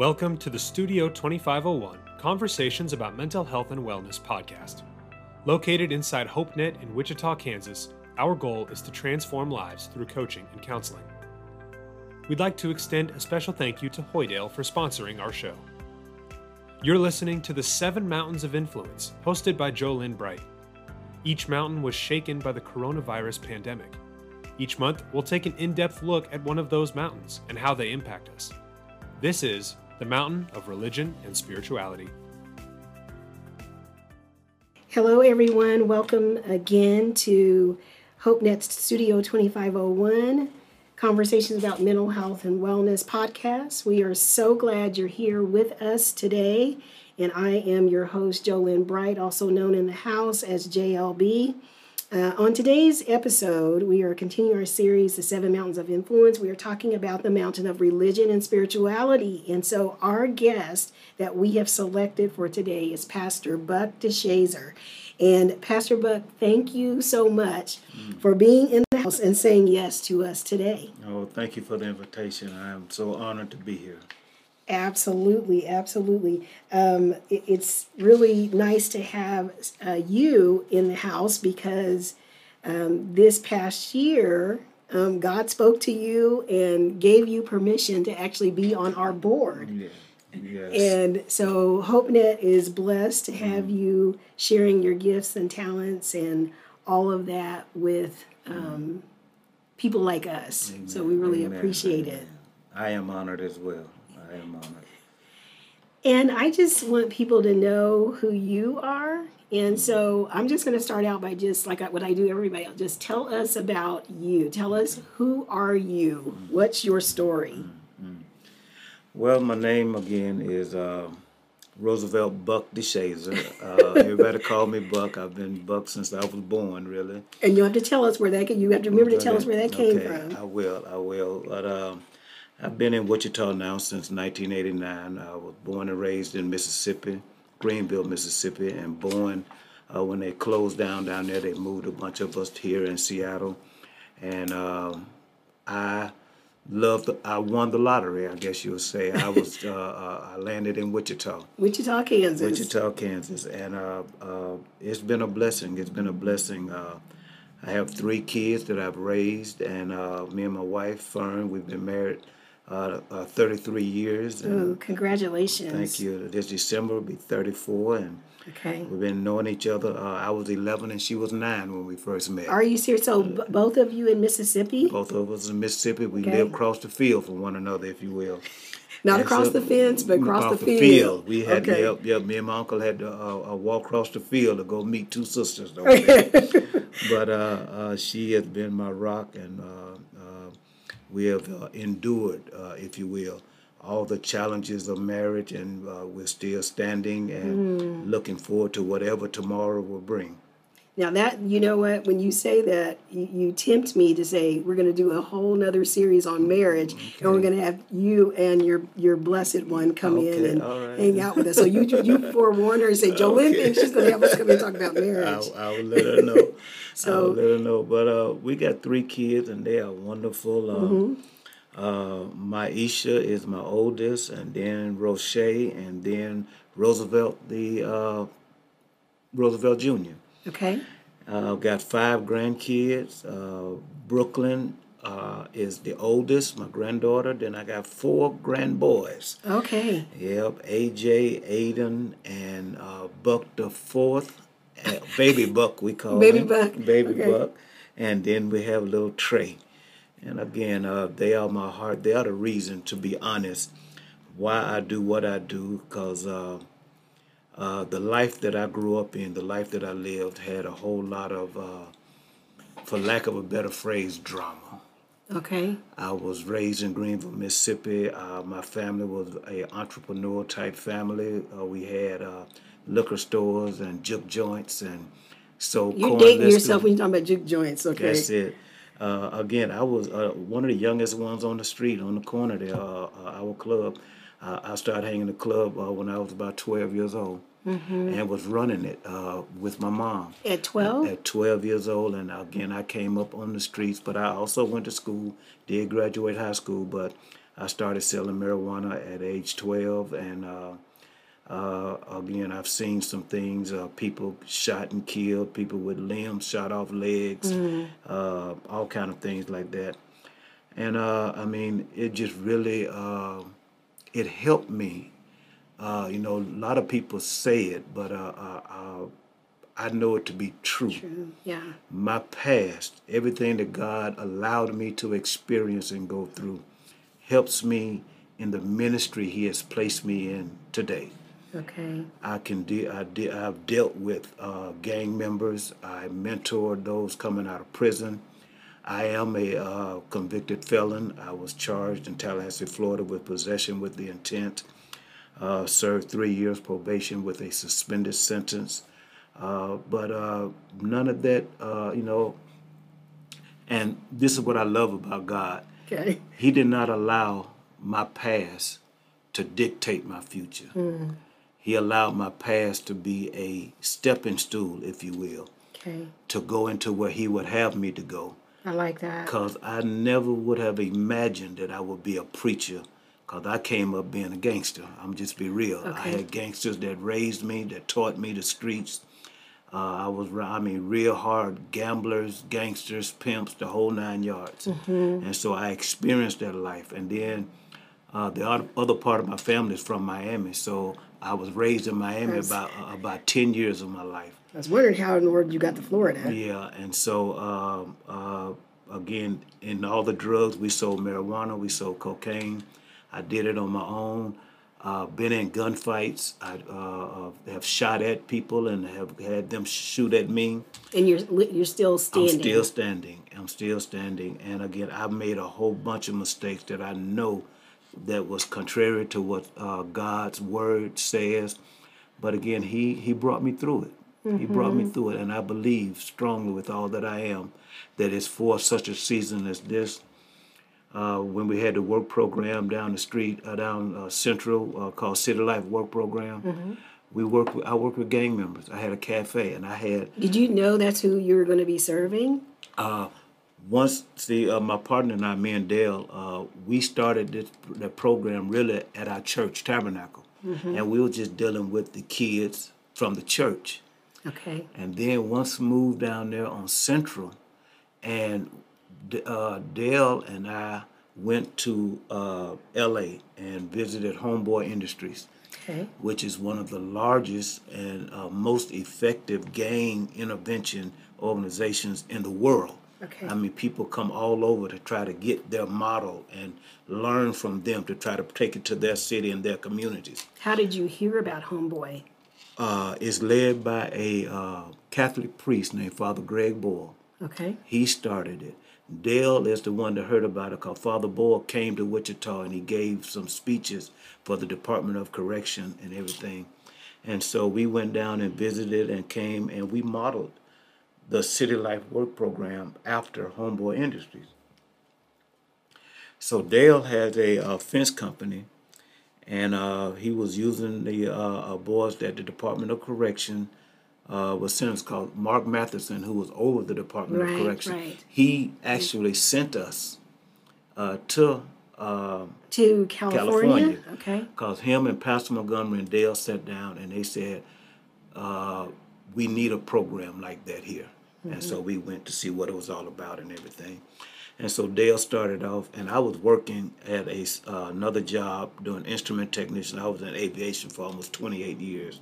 Welcome to the Studio 2501 Conversations about Mental Health and Wellness podcast. Located inside HopeNet in Wichita, Kansas, our goal is to transform lives through coaching and counseling. We'd like to extend a special thank you to Hoydale for sponsoring our show. You're listening to the Seven Mountains of Influence, hosted by Jolynn Bright. Each mountain was shaken by the coronavirus pandemic. Each month, we'll take an in depth look at one of those mountains and how they impact us. This is the Mountain of Religion and Spirituality. Hello, everyone. Welcome again to HopeNet's Studio 2501 Conversations about Mental Health and Wellness podcast. We are so glad you're here with us today. And I am your host, Jolynn Bright, also known in the house as JLB. Uh, on today's episode, we are continuing our series, The Seven Mountains of Influence. We are talking about the mountain of religion and spirituality. And so, our guest that we have selected for today is Pastor Buck DeShazer. And Pastor Buck, thank you so much mm. for being in the house and saying yes to us today. Oh, thank you for the invitation. I am so honored to be here. Absolutely, absolutely. Um, it, it's really nice to have uh, you in the house because um, this past year, um, God spoke to you and gave you permission to actually be on our board. Yeah. Yes. And so HopeNet is blessed to have mm. you sharing your gifts and talents and all of that with um, people like us. Amen. So we really Amen. appreciate Amen. it. I am honored as well. I am honored. And I just want people to know who you are. And so I'm just going to start out by just like what I do everybody else. Just tell us about you. Tell us who are you? What's your story? Well, my name again is uh, Roosevelt Buck DeShazer. Uh, everybody call me Buck. I've been Buck since I was born, really. And you have to tell us where that. You have to remember to tell us where that came okay, from. I will. I will. But um, I've been in Wichita now since 1989. I was born and raised in Mississippi, Greenville, Mississippi, and born uh, when they closed down down there. They moved a bunch of us here in Seattle, and um, I loved. I won the lottery. I guess you would say. I was. uh, uh, I landed in Wichita. Wichita, Kansas. Wichita, Kansas, and uh, uh, it's been a blessing. It's been a blessing. Uh, I have three kids that I've raised, and me and my wife Fern. We've been married uh, uh, 33 years. Ooh, congratulations. Thank you. This December will be 34, and okay. we've been knowing each other. Uh, I was 11 and she was 9 when we first met. Are you serious? So b- both of you in Mississippi? Both of us in Mississippi. We okay. live across the field from one another, if you will. Not and across so, the fence, but across, across the, the field. field. We had okay. yep, yep. Me and my uncle had to uh, uh walk across the field to go meet two sisters over there. but uh, she has been my rock and we have uh, endured, uh, if you will, all the challenges of marriage, and uh, we're still standing and mm. looking forward to whatever tomorrow will bring. Now that you know what, when you say that, you, you tempt me to say we're going to do a whole nother series on marriage, okay. and we're going to have you and your your blessed one come okay. in and right. hang out with us. So you you forewarn her and say Jolynn okay. thinks she's going to have us come and talk about marriage. I, I will let her know. So I will let her know. But uh, we got three kids, and they are wonderful. Um, mm-hmm. Uh, Maisha is my oldest, and then Roche, and then Roosevelt, the uh, Roosevelt Jr. Okay. Uh, I've got five grandkids. Uh, Brooklyn uh, is the oldest, my granddaughter. Then I got four grandboys. Okay. Yep, AJ, Aiden, and uh, Buck the fourth. Baby Buck, we call Baby him. Buck. Baby okay. Buck. And then we have little Trey. And again, uh, they are my heart. They are the reason, to be honest, why I do what I do. Because uh, uh, the life that I grew up in, the life that I lived, had a whole lot of, uh, for lack of a better phrase, drama. Okay. I was raised in Greenville, Mississippi. Uh, my family was a entrepreneur type family. Uh, we had uh, liquor stores and juke joints and so. You're dating yourself when you're talking about juke joints. Okay. That's it. Uh, again, I was uh, one of the youngest ones on the street, on the corner there, uh, our club. I started hanging the club when I was about 12 years old mm-hmm. and was running it uh, with my mom. At 12? At, at, 12 years old. And again, I came up on the streets, but I also went to school, did graduate high school, but I started selling marijuana at age 12, and uh, uh, again, I've seen some things: uh, people shot and killed, people with limbs shot off legs, uh, all kind of things like that. And uh, I mean, it just really uh, it helped me. Uh, you know, a lot of people say it, but uh, uh, uh, I know it to be true. Yeah. My past, everything that God allowed me to experience and go through, helps me in the ministry He has placed me in today. Okay. I can de- I de- I've dealt with uh, gang members. I mentored those coming out of prison. I am a uh, convicted felon. I was charged in Tallahassee, Florida, with possession with the intent. Uh, served three years probation with a suspended sentence. Uh, but uh, none of that, uh, you know. And this is what I love about God. Okay. He did not allow my past to dictate my future. He allowed my past to be a stepping stool, if you will, Okay. to go into where He would have me to go. I like that. Because I never would have imagined that I would be a preacher. Because I came up being a gangster. I'm just be real. I had gangsters that raised me, that taught me the streets. Uh, I was, I mean, real hard gamblers, gangsters, pimps, the whole nine yards. Mm-hmm. And so I experienced that life. And then uh, the other part of my family is from Miami. So I was raised in Miami That's- about uh, about 10 years of my life. I was wondering how in the world you got to Florida. Yeah, and so um, uh, again, in all the drugs, we sold marijuana, we sold cocaine. I did it on my own. Uh, been in gunfights. I uh, uh, have shot at people and have had them shoot at me. And you're you're still standing. I'm still standing. I'm still standing. And again, I've made a whole bunch of mistakes that I know that was contrary to what uh, God's word says. But again, He He brought me through it. He brought me through it, and I believe strongly with all that I am that it's for such a season as this. Uh, when we had the work program down the street, uh, down uh, Central, uh, called City Life Work Program, we worked. With, I worked with gang members. I had a cafe, and I had Did you know that's who you were going to be serving? Once see uh, my partner and I, me and Dale, uh, we started this the program really at our church tabernacle, and we were just dealing with the kids from the church. Okay. And then once moved down there on Central, and uh, Dale and I went to uh, L.A. and visited Homeboy Industries Okay. which is one of the largest and uh, most effective gang intervention organizations in the world. Okay. I mean, people come all over to try to get their model and learn from them to try to take it to their city and their communities. How did you hear about Homeboy? Uh, it's led by a uh, Catholic priest named Father Greg Boyle. Okay. He started it. Dale is the one that heard about it because Father Boyle came to Wichita and he gave some speeches for the Department of Correction and everything. And so we went down and visited and came and we modeled the City Life Work Program after Homeboy Industries. So Dale has a uh, fence company and uh, he was using the uh, uh, boys that the Department of Correction uh, was sentenced called Mark Matheson, who was over the Department Right, of Correction. right. He actually sent us uh, to um, To California? California. Okay. because him and Pastor Montgomery and Dale sat down and they said, uh, we need a program like that here. And so we went to see what it was all about and everything. And so Dale started off, and I was working at a uh, another job doing instrument technician. I was in aviation for almost 28 years.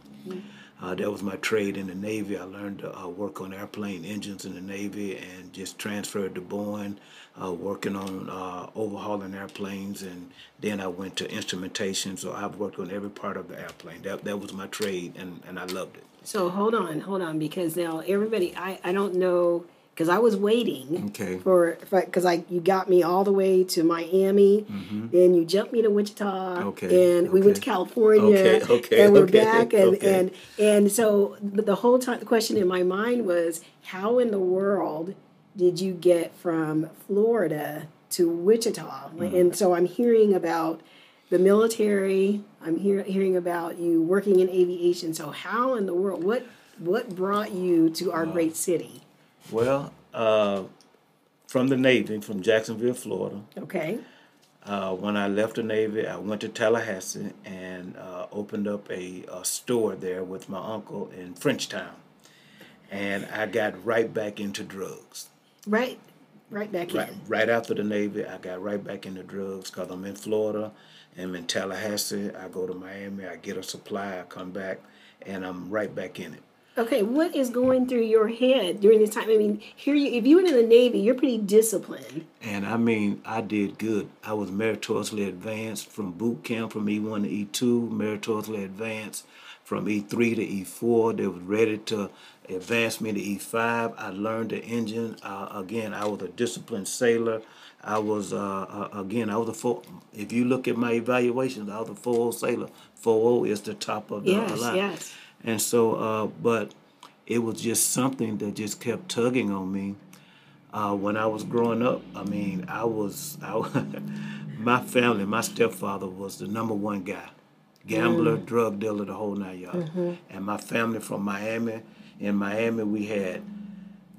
Uh, that was my trade in the Navy. I learned to uh, work on airplane engines in the Navy and just transferred to Boeing, uh, working on uh, overhauling airplanes. And then I went to instrumentation. So I've worked on every part of the airplane. That, that was my trade, and, and I loved it. So hold on, hold on, because now everybody, I, I don't know, because I was waiting Okay. for, because I you got me all the way to Miami, then you jumped me to Wichita, Mm-hmm. Okay, and we went to. California, Okay, okay, and we're okay, back, and okay. and and so but the whole time the question in my mind was, how in the world did you get from Florida to Wichita? Mm-hmm. And so I'm hearing about the military. I'm hear, hearing about you working in aviation. So how in the world? What what brought you to our great city? Well, uh, from the Navy, from Jacksonville, Florida, Okay. Uh, when I left the Navy, I went to Tallahassee and uh, opened up a, a, store there with my uncle in Frenchtown. And I got right back into drugs. Right, right back right, in. Right after the Navy, I got right back into drugs because I'm in Florida. I'm in Tallahassee. I go to Miami. I get a supply. I come back, and I'm right back in it. Okay, what is going through your head during this time? I mean, here you if you were in the Navy, you're pretty disciplined. And I mean, I did good. I was meritoriously advanced from boot camp from E1 to E2, meritoriously advanced from E3 to E4. They was ready to advance me to E5. I learned the engine. Uh, again, I was a disciplined sailor. I was uh, uh, again. I was a four. If you look at my evaluations, I was a four sailor. Four is the top of the yes, line. Yes. And so, uh, but it was just something that just kept tugging on me. Uh, when I was growing up, I mean, I was, I, my family, my stepfather was the number one guy, gambler, mm. drug dealer, the whole nine yards. Mm-hmm. And my family from Miami, in Miami, we had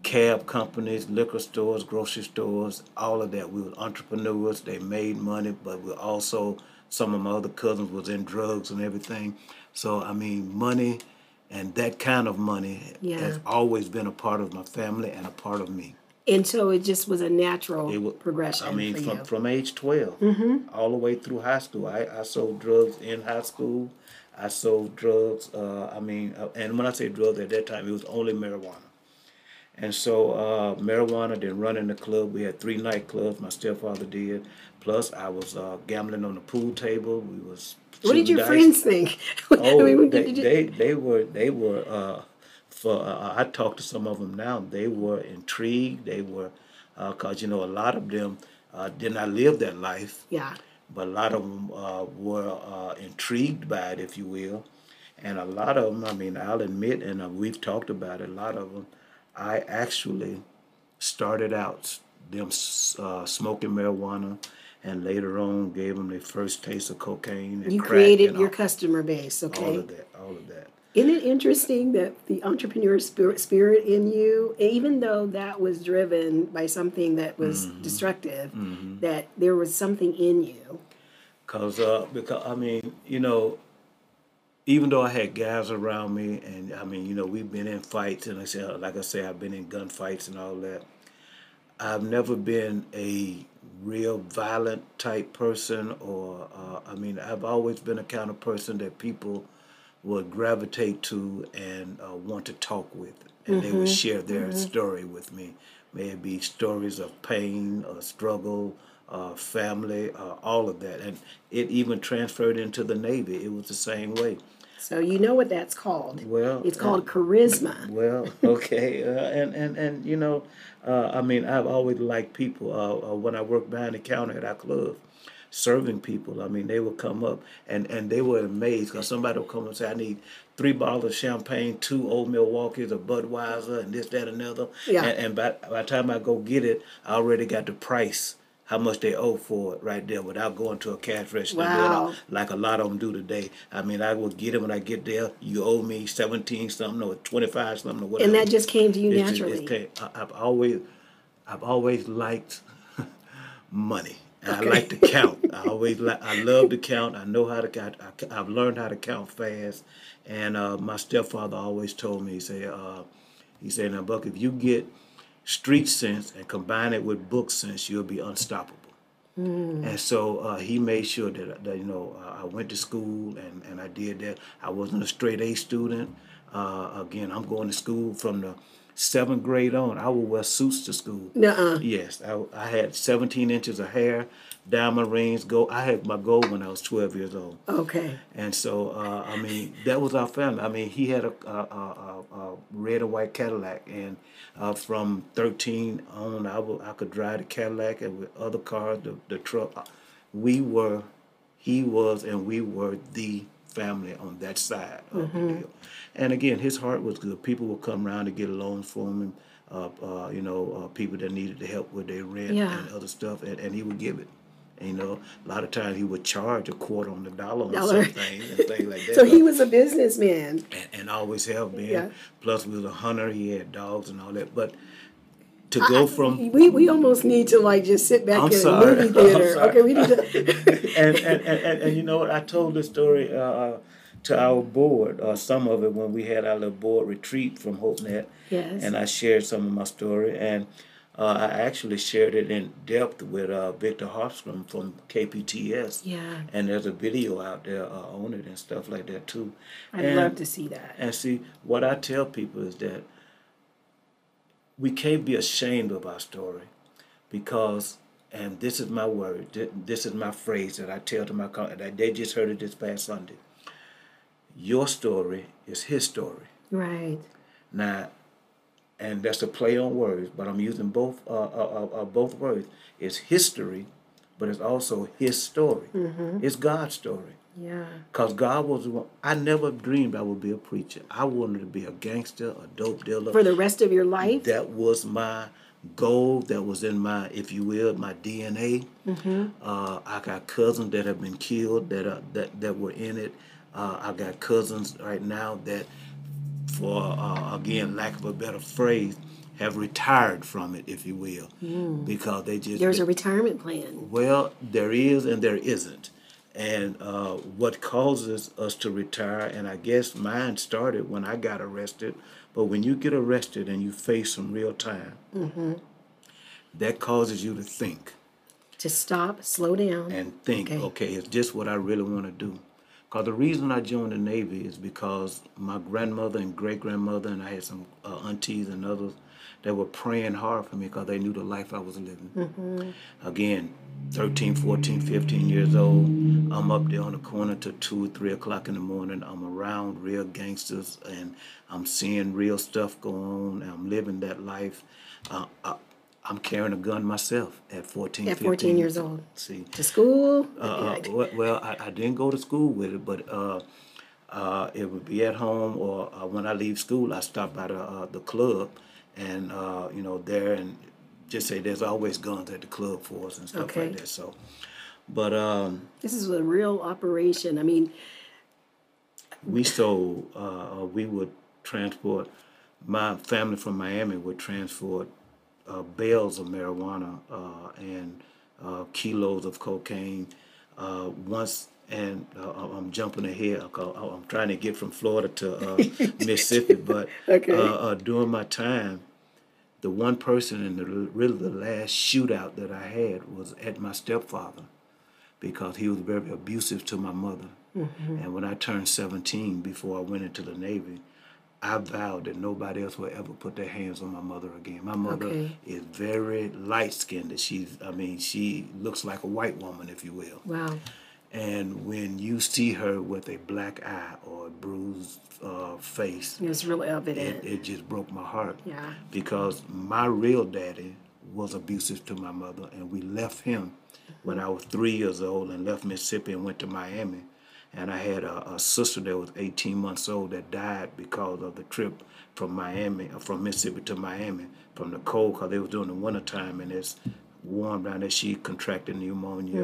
cab companies, liquor stores, grocery stores, all of that. We were entrepreneurs. They made money, but we also some of my other cousins was in drugs and everything. So I mean, money and that kind of money yeah. has always been a part of my family and a part of me. And so it just was a natural was, progression. I mean, from, you. from age 12 mm-hmm. all the way through high school. I, I sold drugs in high school. I sold drugs. Uh, I mean, uh, and when I say drugs at that time, it was only marijuana. And so uh, marijuana, then running the club. We had three nightclubs. My stepfather did. Plus, I was uh, gambling on the pool table. We was. What did your dice. friends think? oh, I mean, they, they, they were they were. Uh, for uh, I talked to some of them now. They were intrigued. They were, because uh, you know, a lot of them uh, did not live that life. Yeah. But a lot of them were intrigued by it, if you will, and a lot of them. I mean, I'll admit, and we've talked about it. A lot of them I actually started out them uh, smoking marijuana and later on gave them their first taste of cocaine. you created your all, customer base, okay? All of that, all of that. Isn't it interesting that the entrepreneur spirit, spirit in you, even though that was driven by something that was mm-hmm. destructive, mm-hmm. that there was something in you? Cause, uh, because I mean, you know, even though I had guys around me, and I mean, you know, we've been in fights, and I said, like I say, I've been in gunfights and all that. I've never been a real violent type person, or uh, I mean, I've always been a kind of person that people would gravitate to and uh, want to talk with, and mm-hmm. they would mm-hmm. share their mm-hmm. story with me. May it be stories of pain or struggle, uh, family, uh, all of that, and it even transferred into the Navy. It was the same way. So you know what that's called. Well, it's called uh, charisma. Well, okay, uh, and and and you know, uh, I mean, I've always liked people. Uh, uh, when I worked behind the counter at our club, serving people, I mean, they would come up and and they were amazed because somebody would come and say, "I need three bottles of champagne, two old Milwaukee's, a Budweiser, and this, that, and another." Yeah. And, and by by the time I go get it, I already got the price how much they owe for it right there without going to a cash register wow. like a lot of them do today. I mean, I will get it when I get there. You owe me seventeen something or twenty five something or whatever. And that just came to you it's naturally. Just, I, have always, I've always liked money. Okay. I like to count. I always like. I love to count. I know how to count. I, have learned how to count fast. And uh, my stepfather always told me, he said, uh, he said, now Buck, if you get street sense and combine it with book sense, you'll be unstoppable. Mm. And so uh, he made sure that, that you know uh, I went to school and, and I did that. I wasn't a straight A student. Uh, again, I'm going to school from the seventh grade on. I would wear suits to school. Nuh-uh. Yes, I, I had 17 inches of hair diamond rings. Go. I had my gold when I was twelve years old. Okay. And so uh, I mean that was our family. I mean he had a, a, a, a red and white Cadillac, and uh, from thirteen on, I, would, I could drive the Cadillac and with other cars, the the truck. Uh, we were, he was, and we were the family on that side of mm-hmm. the deal. And again, his heart was good. People would come around to get loans from him. Uh, uh, you know, uh, people that needed the help with their rent yeah. and other stuff, and, and he would give it. You know, a lot of times he would charge a quarter on the dollar on dollar. some things and things like that. so he was a businessman. And, and always have been. Yeah. Plus, he was a hunter. He had dogs and all that. But to go from We, we almost need to like just sit back I'm in sorry. a movie theater. Okay, we need to. and, and, and, and, you know what? I told this story uh, uh, to our board, uh, some of it when we had our little board retreat from HopeNet. Yes. And I shared some of my story. And uh, I actually shared it in depth with uh, Victor Hofstrom from KPTS. Yeah. And there's a video out there uh, on it and stuff like that too. I'd and, love to see that. And see, what I tell people is that we can't be ashamed of our story because, and this is my word, this is my phrase that I tell to my that they just heard it this past Sunday. Your story is his story. Right. Now, and that's a play on words, but I'm using both uh, uh, uh, uh, both words. It's history, but it's also his story. It's God's story. Yeah. Cause God was. I never dreamed I would be a preacher. I wanted to be a gangster, a dope dealer. For the rest of your life. that was my goal. That was in my, if you will, my DNA. Uh, I got cousins that have been killed that are, that that were in it. Uh, I got cousins right now that, for uh, again lack of a better phrase, have retired from it, if you will, because they just There's a retirement plan. well, there is and there isn't. And uh, what causes us to retire, and I guess mine started when I got arrested, but when you get arrested and you face some real time, that causes you to think To stop, slow down. and think, Okay. okay, is this what I really want to do? Because the reason I joined the Navy is because my grandmother and great grandmother, and I had some uh, aunties and others that were praying hard for me because they knew the life I was living. Again, 13, 14, 15 years old, I'm up there on the corner till 2 3 o'clock in the morning. I'm around real gangsters and I'm seeing real stuff go on. I'm living that life. Uh, I, I'm carrying a gun myself at 14, At 15. 14 years old. See, to school. uh, uh, well, I, I didn't go to school with it, but uh, uh, it would be at home or uh, when I leave school, I stop by the, uh, the club and, uh, you know, there and just say there's always guns at the club for us and stuff Okay. like that. So, but um, this is a real operation. I mean, we sold, we would transport, my family from Miami would transport uh, bales of marijuana uh, and uh, kilos of cocaine. Uh, once, and uh, I'm jumping ahead. I'm trying to get from Florida to uh, Mississippi, but Okay. during my time, the one person in the really the last shootout that I had was at my stepfather because he was very abusive to my mother. And when I turned 17, before I went into the Navy, I vowed that nobody else would ever put their hands on my mother again. My mother Okay. is very light skinned. She's, I mean, she looks like a white woman, if you will. wow. And when you see her with a black eye or a bruised uh, face, It was real it, evident. it just broke my heart. Yeah. Because my real daddy was abusive to my mother, and we left him when I was three years old and left Mississippi and went to Miami. And I had a, a sister that was 18 months old that died because of the trip from Miami, uh, from Mississippi to Miami, from the cold, because they was doing the wintertime and it's warm down there. She contracted pneumonia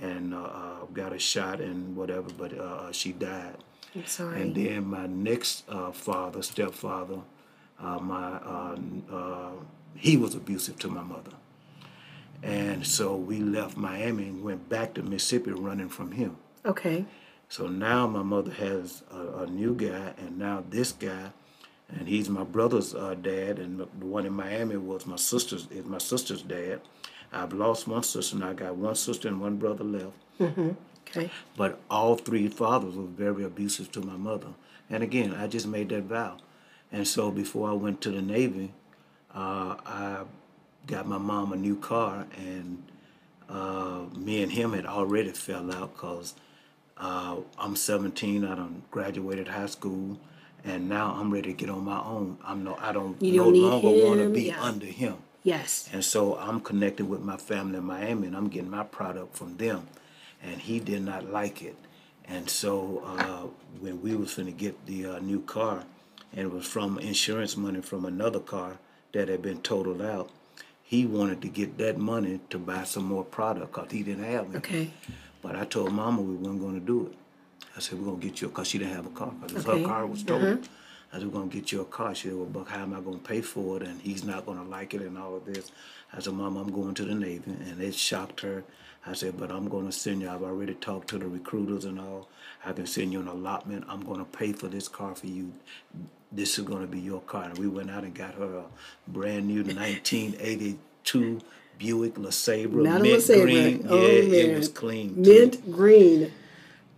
and uh, uh, got a shot and whatever, but uh, uh, she died. I'm sorry. And then my next uh, father, stepfather, uh, my uh, uh, he was abusive to my mother, and so we left Miami and went back to Mississippi, running from him. okay. So now my mother has a, a new guy, and now this guy, and he's my brother's uh, dad, and the one in Miami was my sister's is my sister's dad. I've lost one sister, and I got one sister and one brother left. Okay. But all three fathers were very abusive to my mother. And again, I just made that vow. And so before I went to the Navy, uh, I got my mom a new car, and uh, me and him had already fell out because uh, I'm 17. I done graduated high school, and now I'm ready to get on my own. I'm no, I don't You no don't longer want to be yeah. under him. Yes. And so I'm connected with my family in Miami and I'm getting my product from them. And he did not like it. And so uh, when we was finna get the uh, new car, and it was from insurance money from another car that had been totaled out, he wanted to get that money to buy some more product because he didn't have it. Okay. But I told Mama we weren't going to do it. I said, we're going to get you, because she didn't have a car, because Okay. her car was stolen. Mm-hmm. I said, we're going to get you a car. She said, well, Buck, how am I going to pay for it? And he's not going to like it and all of this. I said, Mom, I'm going to the Navy. And it shocked her. I said, but I'm going to send you. I've already talked to the recruiters and all. I can send you an allotment. I'm going to pay for this car for you. This is going to be your car. And we went out and got her a brand new 1982 Buick LeSabre, Not mint LeSabre. green. Oh, yeah, man. it was clean. too. Mint green.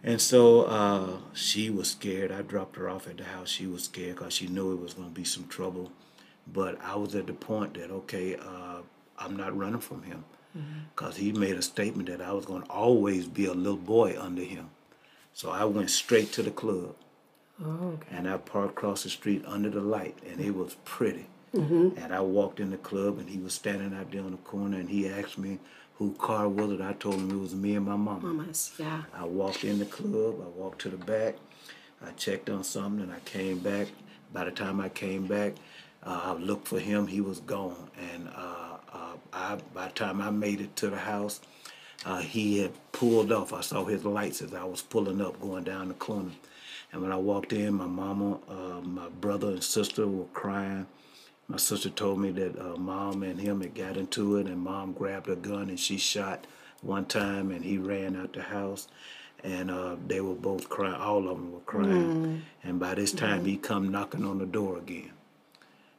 And so uh, she was scared. I dropped her off at the house. She was scared because she knew it was going to be some trouble. But I was at the point that, okay, uh, I'm not running from him because he made a statement that I was going to always be a little boy under him. So I went straight to the club Oh, okay. and I parked across the street under the light, and it was pretty. And I walked in the club, and he was standing out there on the corner, and he asked me who car was it. I told him it was me and my mama. Mamas, yeah. I walked in the club, I walked to the back, I checked on something, and I came back. By the time I came back, uh, I looked for him, he was gone. And uh, uh, I, by the time I made it to the house, uh, he had pulled off. I saw his lights as I was pulling up, going down the corner. And when I walked in, my mama, uh, my brother, and sister were crying. My sister told me that uh, mom and him had got into it, and mom grabbed a gun and she shot one time, and he ran out the house, and uh, they were both crying. All of them were crying. And by this time, he come knocking on the door again,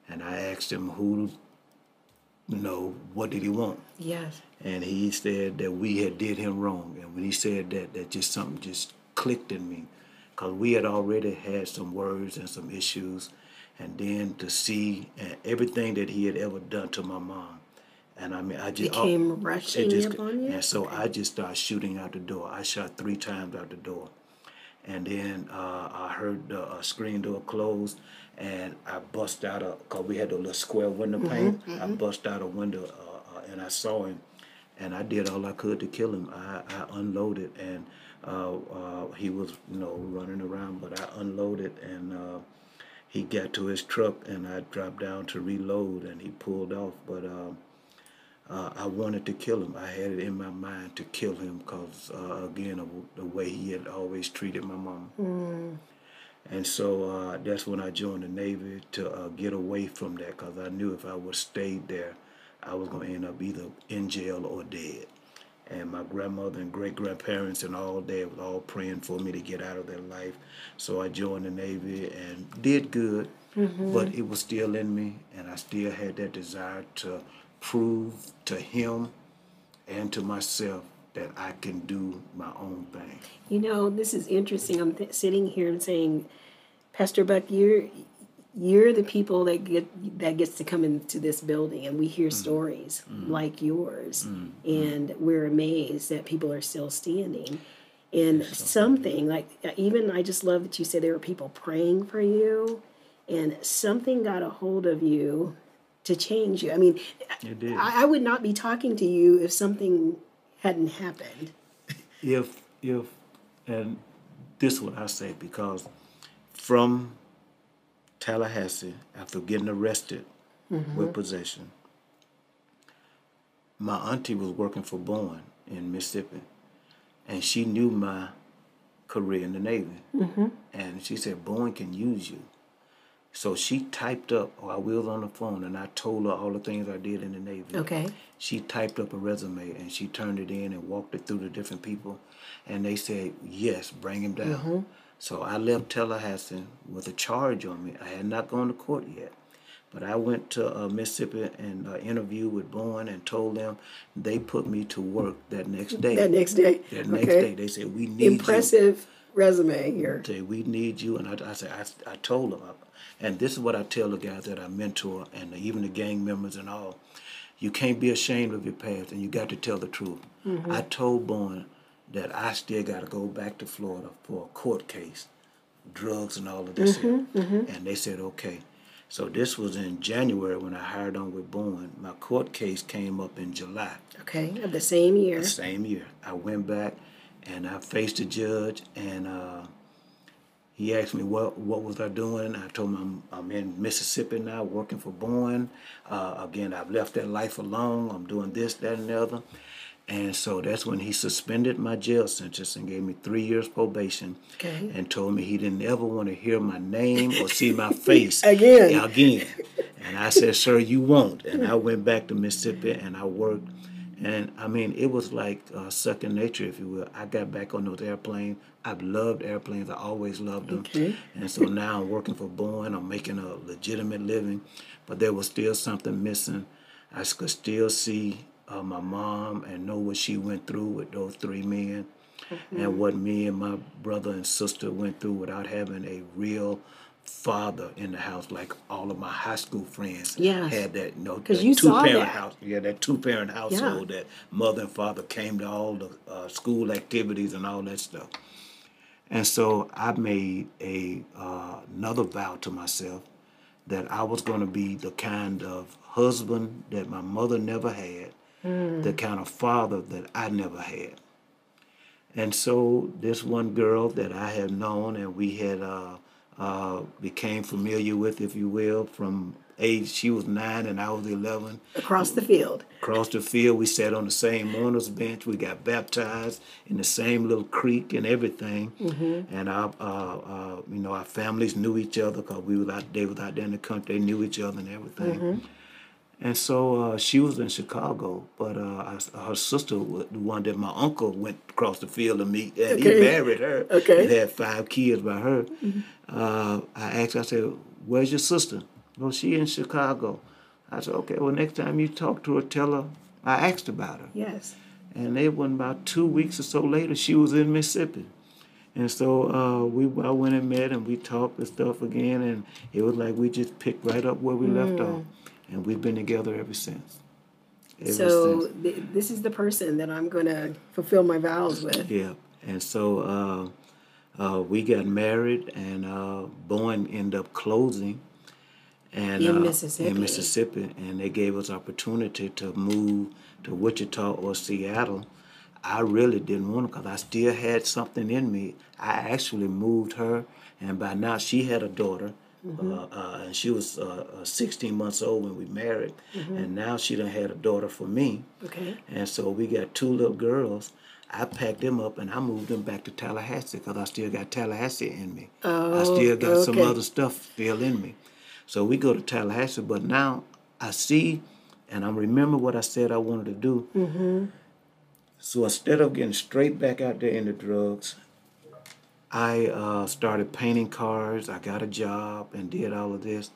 and I asked him who, you know, what did he want? Yes. and he said that we had did him wrong. And when he said that, that just something just clicked in me, because we had already had some words and some issues, and then to see everything that he had ever done to my mom, and I mean, I just Became it rushing just- upon you? and so I just started shooting out the door. I shot three times out the door, and then uh, I heard the uh, screen door close, and I bust out a cause we had a little square window pane. I bust out a window, uh, uh, and I saw him, and I did all I could to kill him. I, I unloaded, and uh, uh, he was you know running around, but I unloaded, and uh, he got to his truck, and I dropped down to reload, and he pulled off, but. Um, uh, I wanted to kill him. I had it in my mind to kill him because, uh, again, of the way he had always treated my mama. And so uh, that's when I joined the Navy to uh, get away from that because I knew if I would stayed there, I was going to end up either in jail or dead. And my grandmother and great grandparents and all they was all praying for me to get out of their life. So I joined the Navy and did good, mm-hmm. but it was still in me, and I still had that desire to prove to him and to myself that I can do my own thing. You know, this is interesting. I'm th- sitting here and saying, Pastor Buck, you're you're the people that get that gets to come into this building, and we hear mm. stories mm. like yours, mm. and we're amazed that people are still standing. And something like uh, even I just love that you said there were people praying for you, and something got a hold of you to change you. I mean, I, I would not be talking to you if something hadn't happened. if if and this is what I say because from Tallahassee after getting arrested mm-hmm. with possession, my auntie was working for Boeing in Mississippi, and she knew my career in the Navy, mm-hmm. and she said Boeing can use you. So she typed up while we was on the phone, and I told her all the things I did in the Navy. Okay. She typed up a resume and she turned it in and walked it through the different people, and they said yes, bring him down. Mm-hmm. So I left Tallahassee with a charge on me. I had not gone to court yet, but I went to uh, Mississippi and uh, interviewed with Boeing and told them they put me to work that next day. That next day. That next okay. day, they said we need you. Impressive resume here. Say we need you, and I, I said I, I told them, and this is what I tell the guys that I mentor, and even the gang members and all. You can't be ashamed of your past, and you got to tell the truth. I told Boeing that I still got to go back to Florida for a court case, drugs and all of this, here. and they said okay. So this was in January when I hired on with Boeing. My court case came up in July Okay, of the same year. the same year. I went back and I faced the judge, and uh, he asked me what what was I doing. I told him I'm, I'm in Mississippi now, working for Boeing. Uh, again, I've left that life alone. I'm doing this, that, and the other. And so that's when he suspended my jail sentence and gave me three years probation. Okay. And told me he didn't ever want to hear my name or see my face Again. Again. And I said, "Sir, you won't." And I went back to Mississippi and I worked. And I mean, it was like uh, second nature, if you will. I got back on those airplanes. I've loved airplanes. I always loved them. Okay. And so now I'm working for Boeing. I'm making a legitimate living, but there was still something missing. I could still see uh, my mom and know what she went through with those three men, and what me and my brother and sister went through without having a real father in the house like all of my high school friends Yes. had that you know that you saw two-parent that. house yeah that two-parent household that mother and father came to all the uh, school activities and all that stuff and so I made a uh, another vow to myself that I was going to be the kind of husband that my mother never had, the kind of father that I never had. And so this one girl that I had known and we had uh, uh, became familiar with, if you will, from age she was nine and I was eleven Across the field. across the field. We sat on the same mourners bench. We got baptized in the same little creek and everything. And our, uh, uh, you know, our families knew each other because we was out. They was out there in the country. They knew each other and everything. And so uh, she was in Chicago, but uh, I- her sister was the one that my uncle went across the field to meet, and he married her. Okay. And had five kids by her. Uh, I asked, I said, "Where's your sister?" Well, she in Chicago. I said, "Okay. Well, next time you talk to her, tell her I asked about her." Yes. And it wasn't about two weeks or so later, she was in Mississippi. And so uh, we I went and met and we talked and stuff again, and it was like we just picked right up where we left off, and we've been together ever since. Ever So since. th- this is the person that I'm going to fulfill my vows with. Yeah, and so uh, uh, we got married, and uh, Boeing ended up closing, and In uh, Mississippi. in Mississippi, and they gave us opportunity to move to Wichita or Seattle. I really didn't want to because I still had something in me. I actually moved her, and by now she had a daughter. Mm-hmm. Uh, uh, and she was uh, uh, 16 months old when we married, Mm-hmm. and now she done had a daughter for me. Okay. And so we got two little girls. I packed them up and I moved them back to Tallahassee because I still got Tallahassee in me. Oh, I still got some other stuff still in me. So we go to Tallahassee, but now I see and I remember what I said I wanted to do. Mm-hmm. So instead of getting straight back out there into drugs, I uh, started painting cars. I got a job and did all of this,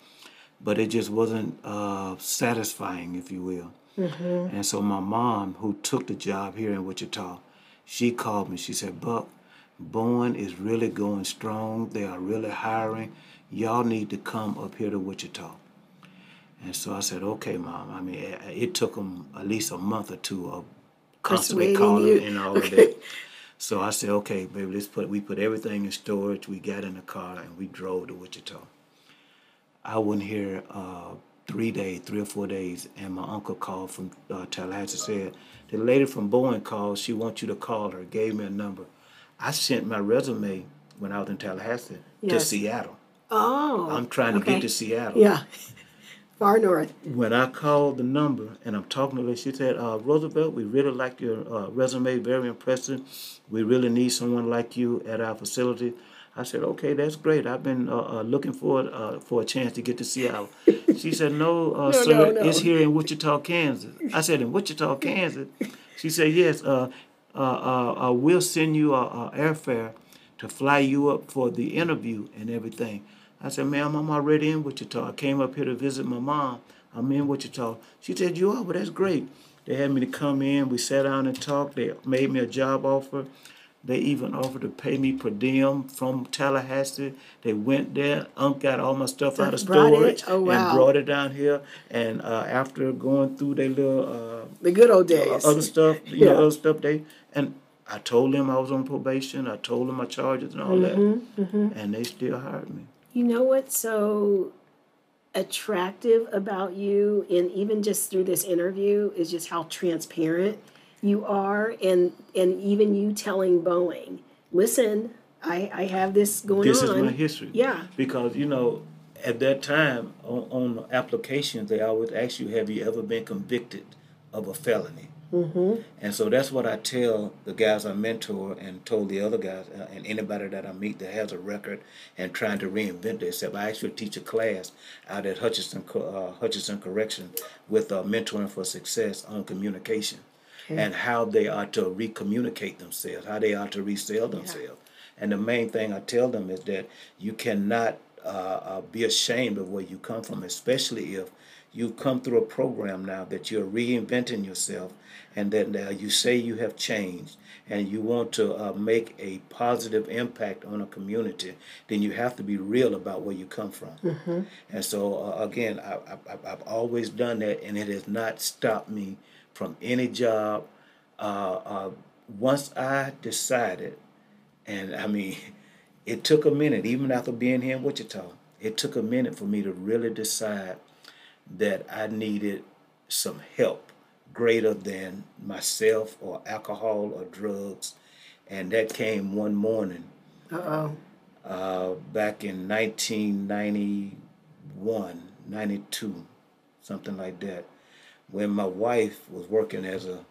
but it just wasn't uh, satisfying, if you will. And so my mom, who took the job here in Wichita, she called me. She said, "Buck, Boeing is really going strong. They are really hiring. Y'all need to come up here to Wichita." And so I said, "Okay, mom." I mean, it, it took them at least a month or two of constantly calling you. and all of Okay. that. So I said, okay, baby, let's put we put everything in storage. We got in the car and we drove to Wichita. I wasn't here uh, three days, three or four days, and my uncle called from uh, Tallahassee said the lady from Boeing called. She wants you to call her. Gave me a number. I sent my resume when I was in Tallahassee to Seattle. Oh. I'm trying to okay. get to Seattle. Yeah. Far north. When I called the number and I'm talking to her, she said, uh, Roosevelt, we really like your uh, resume, very impressive. We really need someone like you at our facility. I said, okay, that's great. I've been uh, uh, looking for uh, for a chance to get to Seattle. She said, no, uh, No, sir, no, no. it's here in Wichita, Kansas. I said, in Wichita, Kansas? She said, yes, uh, uh, uh, uh, we'll send you a, a airfare to fly you up for the interview and everything. I said, ma'am, I'm already in Wichita. I came up here to visit my mom. I'm in Wichita. She said, you are? Well, that's great. They had me to come in. We sat down and talked. They made me a job offer. They even offered to pay me per diem from Tallahassee. They went there, Unc got all my stuff out of storage Oh, wow. and brought it down here. And uh, after going through their little uh, The good old days. other stuff, you know, Yeah. other stuff they and I told them I was on probation. I told them my charges and all Mm-hmm, that, and they still hired me. You know what's so attractive about you, and even just through this interview, is just how transparent you are, and and even you telling Boeing, listen, I I have this going This on. is my history. Yeah. Because you know, at that time on, on applications, they always ask you, "Have you ever been convicted of a felony?" Mm-hmm. And so that's what I tell the guys I mentor and told the other guys uh, and anybody that I meet that has a record and trying to reinvent themselves. I actually teach a class out at Hutchinson uh, Hutchinson Correction with uh, mentoring for success on communication okay. and how they are to recommunicate themselves, how they are to resell themselves. Yeah. And the main thing I tell them is that you cannot uh, uh, be ashamed of where you come from, especially if you come through a program now that you're reinventing yourself and that uh, you say you have changed and you want to uh, make a positive impact on a community, then you have to be real about where you come from. Mm-hmm. And so, uh, again, I, I, I've always done that, and it has not stopped me from any job. Uh, uh, once I decided, and I mean, it took a minute, even after being here in Wichita, it took a minute for me to really decide that I needed some help greater than myself or alcohol or drugs. And that came one morning. Uh-oh. Uh, back in 1991, 92, something like that, when my wife was working as a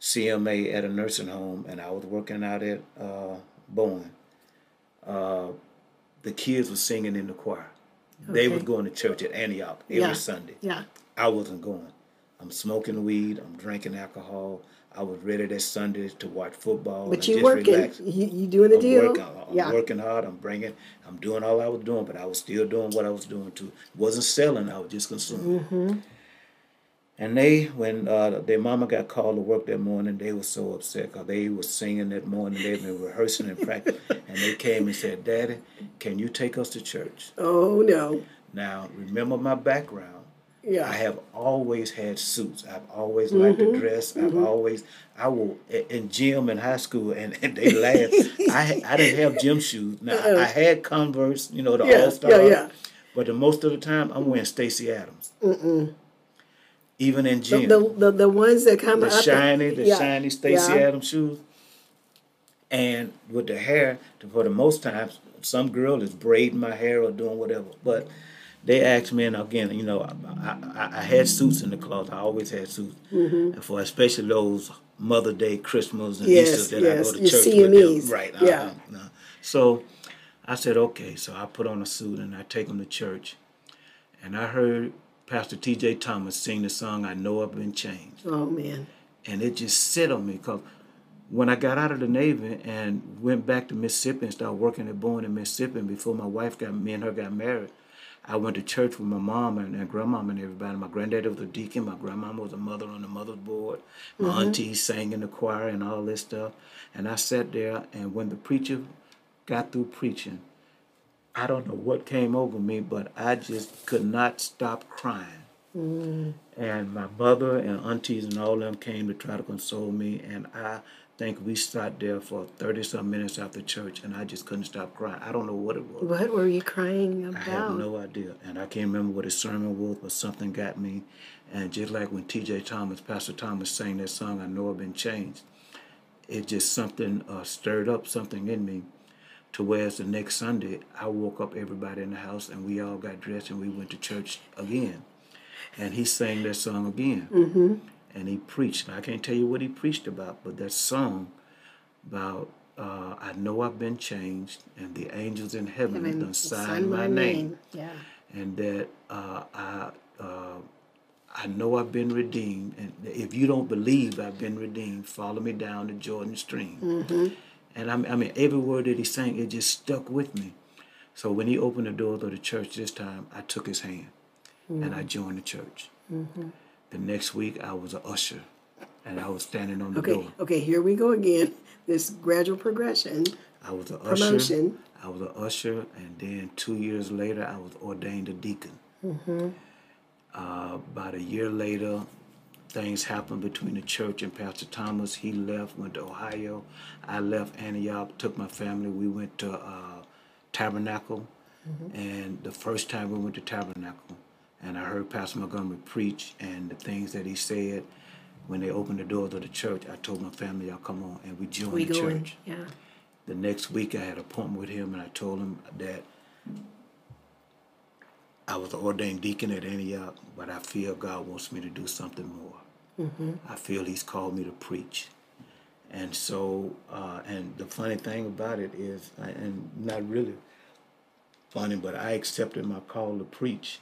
CMA at a nursing home and I was working out at uh, Boeing. Uh, the kids were singing in the choir. Okay. They was going to church at Antioch every yeah. Sunday. Yeah. I wasn't going. I'm smoking weed. I'm drinking alcohol. I was ready that Sunday to watch football. But you working? You, you doing the I'm deal? Working, I'm yeah. working hard. I'm bringing. I'm doing all I was doing, but I was still doing what I was doing too. wasn't selling. I was just consuming. Mm-hmm. And they, when uh, their mama got called to work that morning, they were so upset because they were singing that morning. They'd been rehearsing and practicing. and they came and said, Daddy, can you take us to church? Oh, no. Now, remember my background. Yeah. I have always had suits. I've always mm-hmm. liked to mm-hmm. dress. I've mm-hmm. always, I will, in gym in high school, and, and they laugh. I I didn't have gym shoes. Now, uh-uh. I had Converse, you know, the yeah, All Star. Yeah, yeah. But the most of the time, I'm wearing Stacy Adams. Mm-mm even in gym. The, the, the ones that come up the shiny, the yeah. shiny Stacy yeah. Adams shoes. And with the hair, for the most times, some girl is braiding my hair or doing whatever. But they asked me, and again, you know, I, I, I had suits in the closet. I always had suits, mm-hmm. and for especially those Mother Day, Christmas, and yes, Easter that yes. I go to church CMEs. with them. Right. Yeah. Uh-huh. So I said, okay. So I put on a suit and I take them to church, and I heard Pastor T.J. Thomas sing the song "I Know I've Been Changed." Oh man! And it just sit on me because when I got out of the Navy and went back to Mississippi and started working at Boeing in Mississippi, and before my wife got me and her got married, I went to church with my mom and, and grandmom and everybody. My granddaddy was a deacon. My grandmama was a mother on the mother's board. My mm-hmm. auntie sang in the choir and all this stuff. And I sat there, and when the preacher got through preaching, I don't know what came over me, but I just could not stop crying. Mm. And my mother and aunties and all of them came to try to console me, and I think we sat there for 30 some minutes after church, and I just couldn't stop crying. I don't know what it was. What were you crying about? I have no idea. And I can't remember what his sermon was, but something got me. And just like when T.J. Thomas, Pastor Thomas sang that song, I Know I've Been Changed, it just something uh, stirred up something in me to whereas the next Sunday I woke up everybody in the house and we all got dressed and we went to church again. And he sang that song again. Mm-hmm. And he preached. And I can't tell you what he preached about, but that song about uh, I know I've been changed and the angels in heaven, have done signed my, my name. name. Yeah. And that uh, I uh, I know I've been redeemed. And if you don't believe I've been redeemed, follow me down the Jordan stream. Mm-hmm and I mean, I mean, every word that he sang, it just stuck with me. So when he opened the doors of the church this time, I took his hand mm-hmm. and I joined the church. Mm-hmm. The next week, I was an usher and I was standing on the okay, door. Okay, here we go again. This gradual progression. I was an usher. I was an usher, and then two years later, I was ordained a deacon. Mm-hmm. Uh, about a year later, things happened between the church and Pastor Thomas. He left, went to Ohio. I left Antioch, took my family. We went to uh, Tabernacle. Mm-hmm. And the first time we went to Tabernacle, and I heard Pastor Montgomery preach, and the things that he said when they opened the doors of the church, I told my family, y'all come on, and we joined we the going. church. Yeah. The next week, I had an appointment with him, and I told him that I was an ordained deacon at Antioch, but I feel God wants me to do something more. I feel He's called me to preach. And so, uh, and the funny thing about it is, and not really funny, but I accepted my call to preach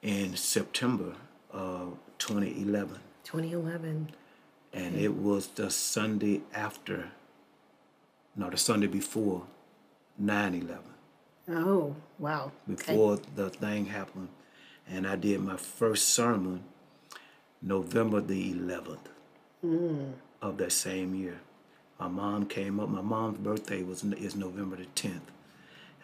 in September of 2011. 2011. And it was the Sunday after, no, the Sunday before 9 11 Oh, wow. Okay. before the thing happened. And I did my first sermon November the 11th of that same year. My mom came up. My mom's birthday was is November the 10th.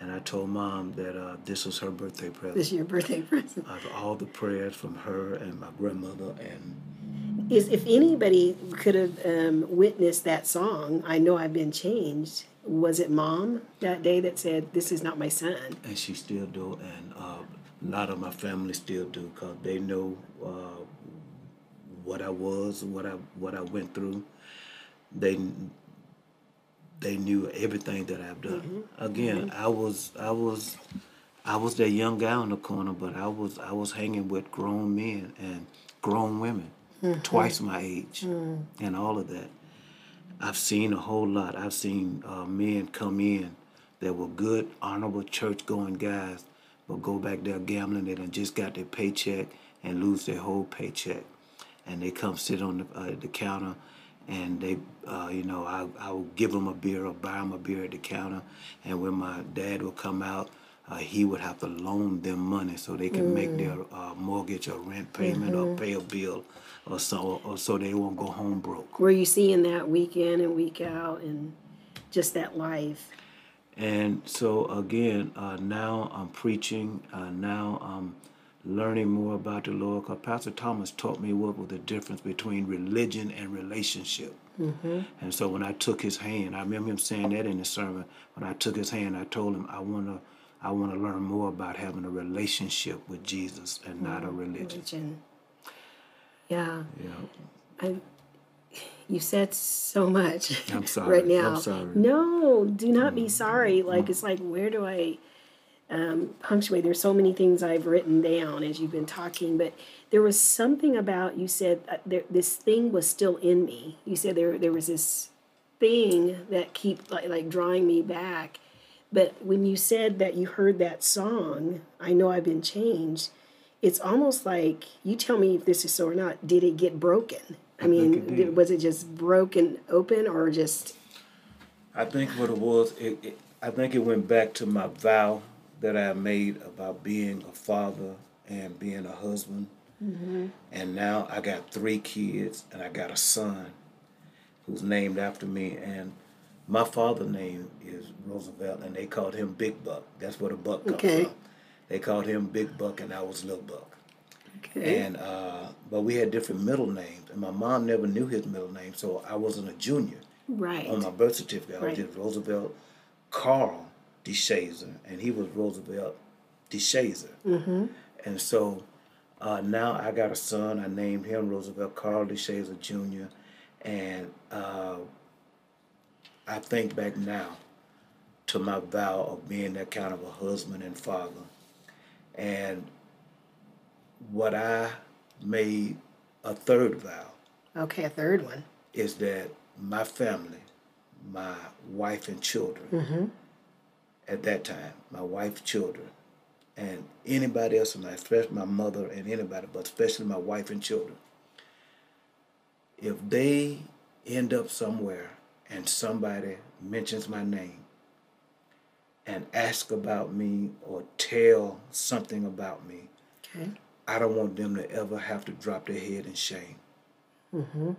And I told mom that uh, this was her birthday present. This is your birthday present. Of all the prayers from her and my grandmother and Is if anybody could have um, witnessed that song, I know I've been changed. Was it mom that day that said, "This is not my son"? and she still do, and uh, a lot of my family still do, cause they know uh, what I was, what I what I went through. They they knew everything that I've done. Again, I was I was I was that young guy on the corner, but I was I was hanging with grown men and grown women, twice my age, and all of that. I've seen a whole lot. I've seen uh, men come in that were good, honorable, church-going guys, but go back there gambling. They done just got their paycheck and lose their whole paycheck, and they come sit on the, uh, the counter, and they, uh, you know, I I will give them a beer or buy them a beer at the counter, and when my dad would come out. Uh, he would have to loan them money so they can make their uh, mortgage or rent payment or pay a bill or so or so they won't go home broke. Were you seeing that week in and week out, and just that life? And so again, uh, now I'm preaching. Uh, now I'm learning more about the Lord. Cause Pastor Thomas taught me what was the difference between religion and relationship. And so when I took his hand, I remember him saying that in the sermon. When I took his hand, I told him I want to, I want to learn more about having a relationship with Jesus and not a religion. Religion. Yeah, Yeah. I. You said so much. I'm sorry. right now. I'm sorry. No, do not be sorry. Like it's like where do I um, punctuate? There's so many things I've written down as you've been talking, but there was something about you said uh, there, this thing was still in me. You said there there was this thing that keep like, like drawing me back. But when you said that you heard that song, I know I've been changed. It's almost like you tell me if this is so or not. Did it get broken? I, mean, it did- did. was it just broken open or just I think what it was, it, it, I think it went back to my vow that I made about being a father and being a husband. Mm-hmm. And now I got three kids and I got a son who's named after me. And my father's name is Roosevelt, and they called him Big Buck. That's where the buck comes Okay. from. They called him Big Buck, and I was Little Buck. okay? And uh, but we had different middle names, and my mom never knew his middle name, so I wasn't a junior right. on my birth certificate. I Right. was just Roosevelt Carl DeShazer, and he was Roosevelt DeShazer. Mm-hmm. And so uh, now I got a son. I named him Roosevelt Carl DeShazer Jr. And uh, I think back now to my vow of being that kind of a husband and father. And what I made a third vow Okay, a third one. is that my family, my wife and children, mm-hmm. at that time, my wife, children, and anybody else in my, especially my mother and anybody, but especially my wife and children, if they end up somewhere and somebody mentions my name and ask about me or tell something about me, Okay. I don't want them to ever have to drop their head in shame. Mm-hmm.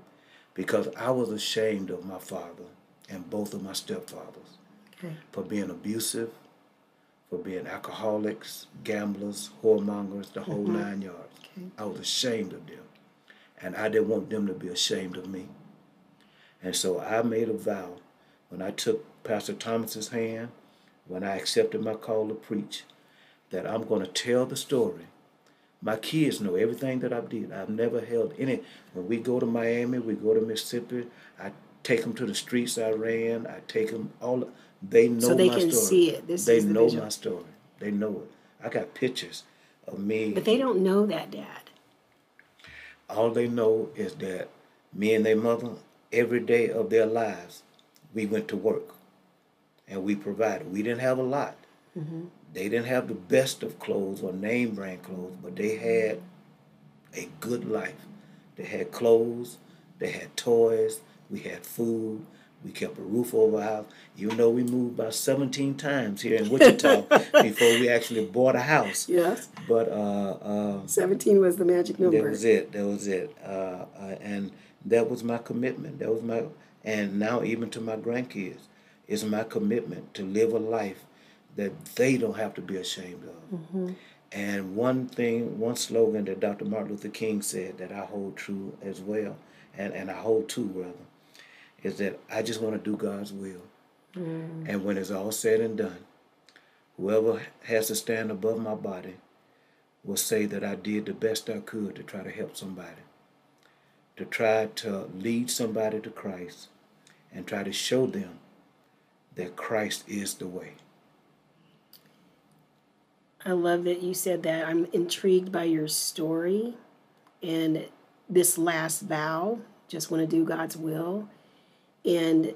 Because I was ashamed of my father and both of my stepfathers Okay. for being abusive, for being alcoholics, gamblers, whoremongers, the whole mm-hmm. nine yards. Okay. I was ashamed of them. And I didn't want them to be ashamed of me. And so I made a vow when I took Pastor Thomas's hand, when I accepted my call to preach, that I'm going to tell the story. My kids know everything that I did. I've never held any. When we go to Miami, we go to Mississippi. I take them to the streets I ran. I take them all. They know So they my can story. see it. This they the know my story. They know it. I got pictures of me. But they don't know that, Dad. all they know is that me and their mother, every day of their lives, we went to work and we provided. We didn't have a lot. Mm-hmm. They didn't have the best of clothes or name brand clothes, but they had a good life. They had clothes, they had toys, we had food, we kept a roof over our house. Even though we moved about 17 times here in Wichita before we actually bought a house. Yes. But uh, uh, 17 was the magic number. That was it. That was it. Uh, uh, and that was my commitment. That was my, and now even to my grandkids, it's my commitment to live a life that they don't have to be ashamed of. Mm-hmm. And one thing, one slogan that Dr. Martin Luther King said that I hold true as well, and, and I hold to rather, is that I just want to do God's will. Mm. And when it's all said and done, whoever has to stand above my body will say that I did the best I could to try to help somebody, to try to lead somebody to Christ, and try to show them that Christ is the way. I love that you said that. I'm intrigued by your story and this last vow. Just want to do God's will. And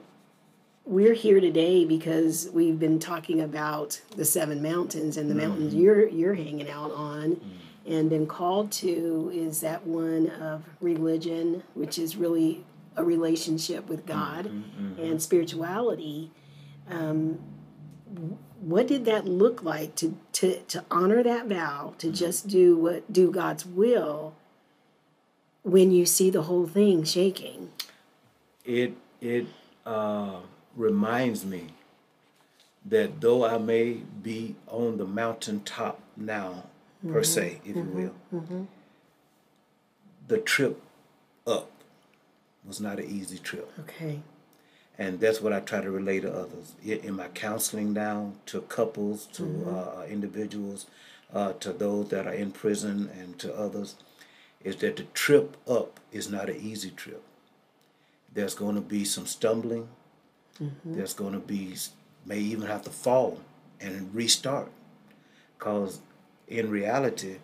we're here today because we've been talking about the seven mountains and the mm-hmm. mountains you're you're hanging out on mm-hmm. And been called to is that one of religion, which is really a relationship with God mm-hmm. mm-hmm. and spirituality. Um, what did that look like to, to, to honor that vow, to mm-hmm. just do what do God's will when you see the whole thing shaking? It it uh, reminds me that though I may be on the mountaintop now, mm-hmm. per se, if mm-hmm. you will, mm-hmm. the trip up was not an easy trip. Okay. And that's what I try to relay to others in my counseling now to couples, to mm-hmm. uh, individuals, uh, to those that are in prison, and to others, is that the trip up is not an easy trip. There's going to be some stumbling. Mm-hmm. There's going to be, may even have to fall and restart. Because in reality,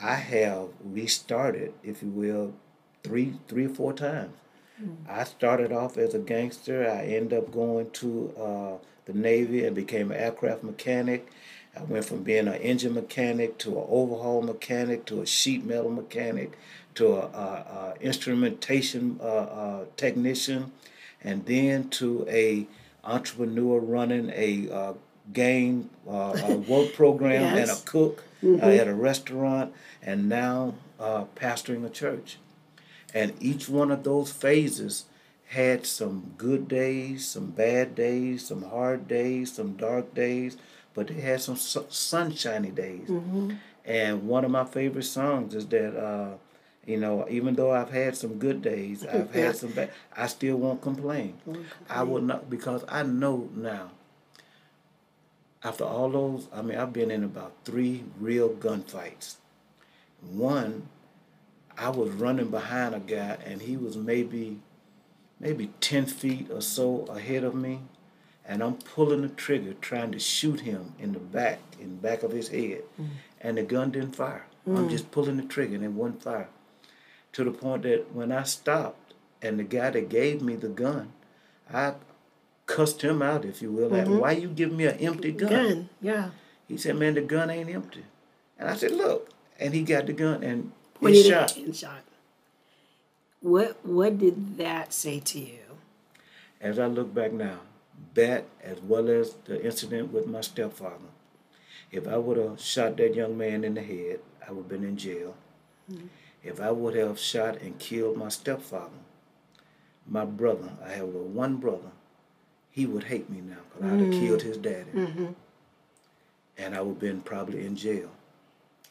I have restarted, if you will, three, three or four times. Mm-hmm. I started off as a gangster. I ended up going to uh, the Navy and became an aircraft mechanic. I went from being an engine mechanic to an overhaul mechanic to a sheet metal mechanic to a, a, a instrumentation uh, uh, technician, and then to a entrepreneur running a uh, game uh, a work program yes. and a cook uh, mm-hmm. at a restaurant, and now uh, pastoring a church. And each one of those phases had some good days, some bad days, some hard days, some dark days, but they had some su- sunshiny days. Mm-hmm. And one of my favorite songs is that uh, you know, even though I've had some good days, I've had some bad, I still won't complain. won't complain. I will not because I know now. After all those, I mean, I've been in about three real gunfights. One, I was running behind a guy, and he was maybe, maybe ten feet or so ahead of me, and I'm pulling the trigger, trying to shoot him in the back, in the back of his head, mm. and the gun didn't fire. Mm. I'm just pulling the trigger, and it wouldn't fire to the point that when I stopped and the guy that gave me the gun, I cussed him out, if you will, mm-hmm. why you give me an empty gun? Gun, yeah. He said, man, the gun ain't empty. And I said, look. And he got the gun and he shot. And shot. What, what did that say to you? As I look back now, that as well as the incident with my stepfather, if I would have shot that young man in the head, I would have been in jail. Mm-hmm. If I would have shot and killed my stepfather, my brother, I have one brother, he would hate me now because mm. I'd have mm. killed his daddy. Mm-hmm. And I would have been probably in jail.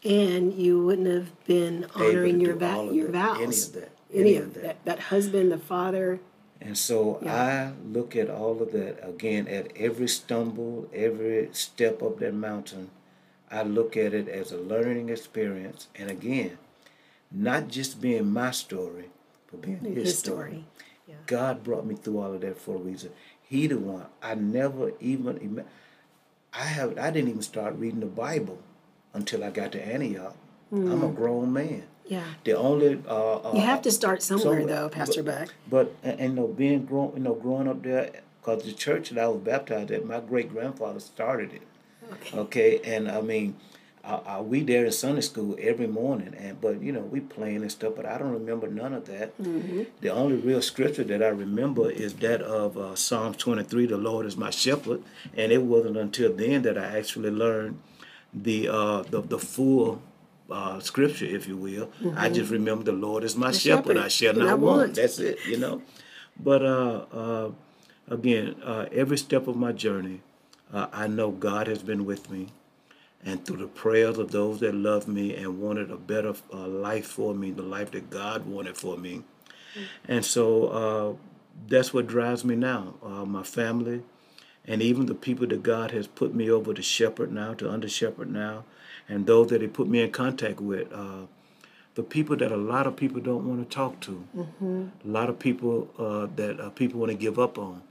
And you wouldn't have been honoring your, va- your vows. Any of that. Any, any of that. that. That husband, the father. And so yeah. I look at all of that again at every stumble, every step up that mountain. I look at it as a learning experience. And again, not just being my story, but being his, his story. story. Yeah. God brought me through all of that for a reason. He the one. I never even I have I didn't even start reading the Bible until I got to Antioch. I'm a grown man. Yeah. The only uh, uh, You have to start somewhere, somewhere, though, Pastor Buck. But and, and you know, being grown, you know, growing up there, because the church that I was baptized at, my great grandfather started it. Okay. Okay, and I mean, uh, we there in Sunday school every morning, and but you know we playing and stuff, but I don't remember none of that. Mm-hmm. The only real scripture that I remember is that of uh, Psalms twenty three, "The Lord is my shepherd," and it wasn't until then that I actually learned the uh, the the full. Uh, scripture, if you will, I just remember the Lord is my shepherd; shepherd, I shall not want. want. That's it, you know. But uh, uh, again, uh, every step of my journey, uh, I know God has been with me. And through the prayers of those that loved me and wanted a better uh, life for me, the life that God wanted for me. And so uh, that's what drives me now. Uh, my family, and even the people that God has put me over to shepherd now, to under shepherd now, and those that He put me in contact with. Uh, the people that a lot of people don't want to talk to, a lot of people uh, that uh, people want to give up on,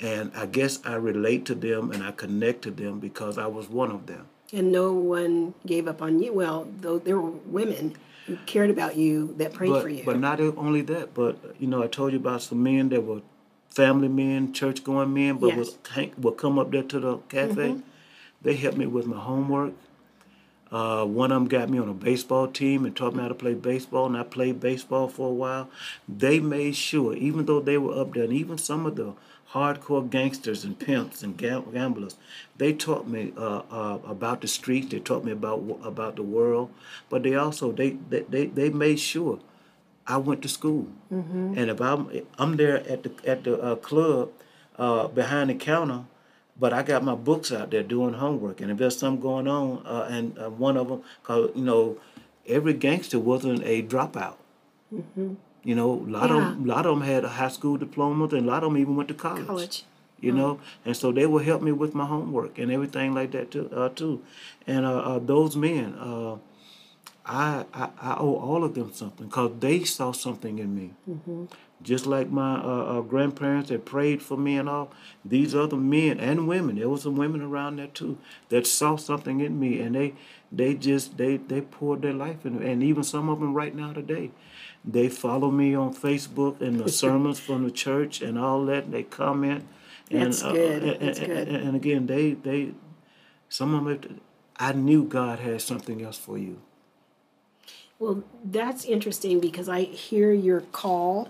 and I guess I relate to them and I connect to them because I was one of them. And no one gave up on you. Well, though there were women who cared about you that prayed but, for you. But not only that, but you know, I told you about some men that were family men, church going men, but Yes. would, would come up there to the cafe. They helped me with my homework. Uh, one of them got me on a baseball team and taught me how to play baseball, and I played baseball for a while. They made sure, even though they were up there, and even some of the hardcore gangsters and pimps and gamblers, they taught me uh, uh, about the streets. They taught me about about the world, but they also they they, they, they made sure I went to school. And if I'm I'm there at the at the uh, club uh, behind the counter, but I got my books out there doing homework. And if there's something going on, uh, and uh, one of them, cause you know, every gangster wasn't a dropout. You know, a lot of Yeah. them, lot of them had a high school diplomas, and a lot of them even went to college. College. You know, and so they will help me with my homework and everything like that too. Uh, too. And uh, uh, those men, uh, I, I I owe all of them something because they saw something in me. Just like my uh, uh, grandparents that prayed for me and all, these other men and women, there was some women around there too that saw something in me, and they they just they they poured their life in, and even some of them right now today, they follow me on Facebook and the sermons from the church and all that. And they comment. And, That's uh, good. and, That's good. and- and again, they they some of them, I knew God had something else for you. Well, that's interesting because I hear your call,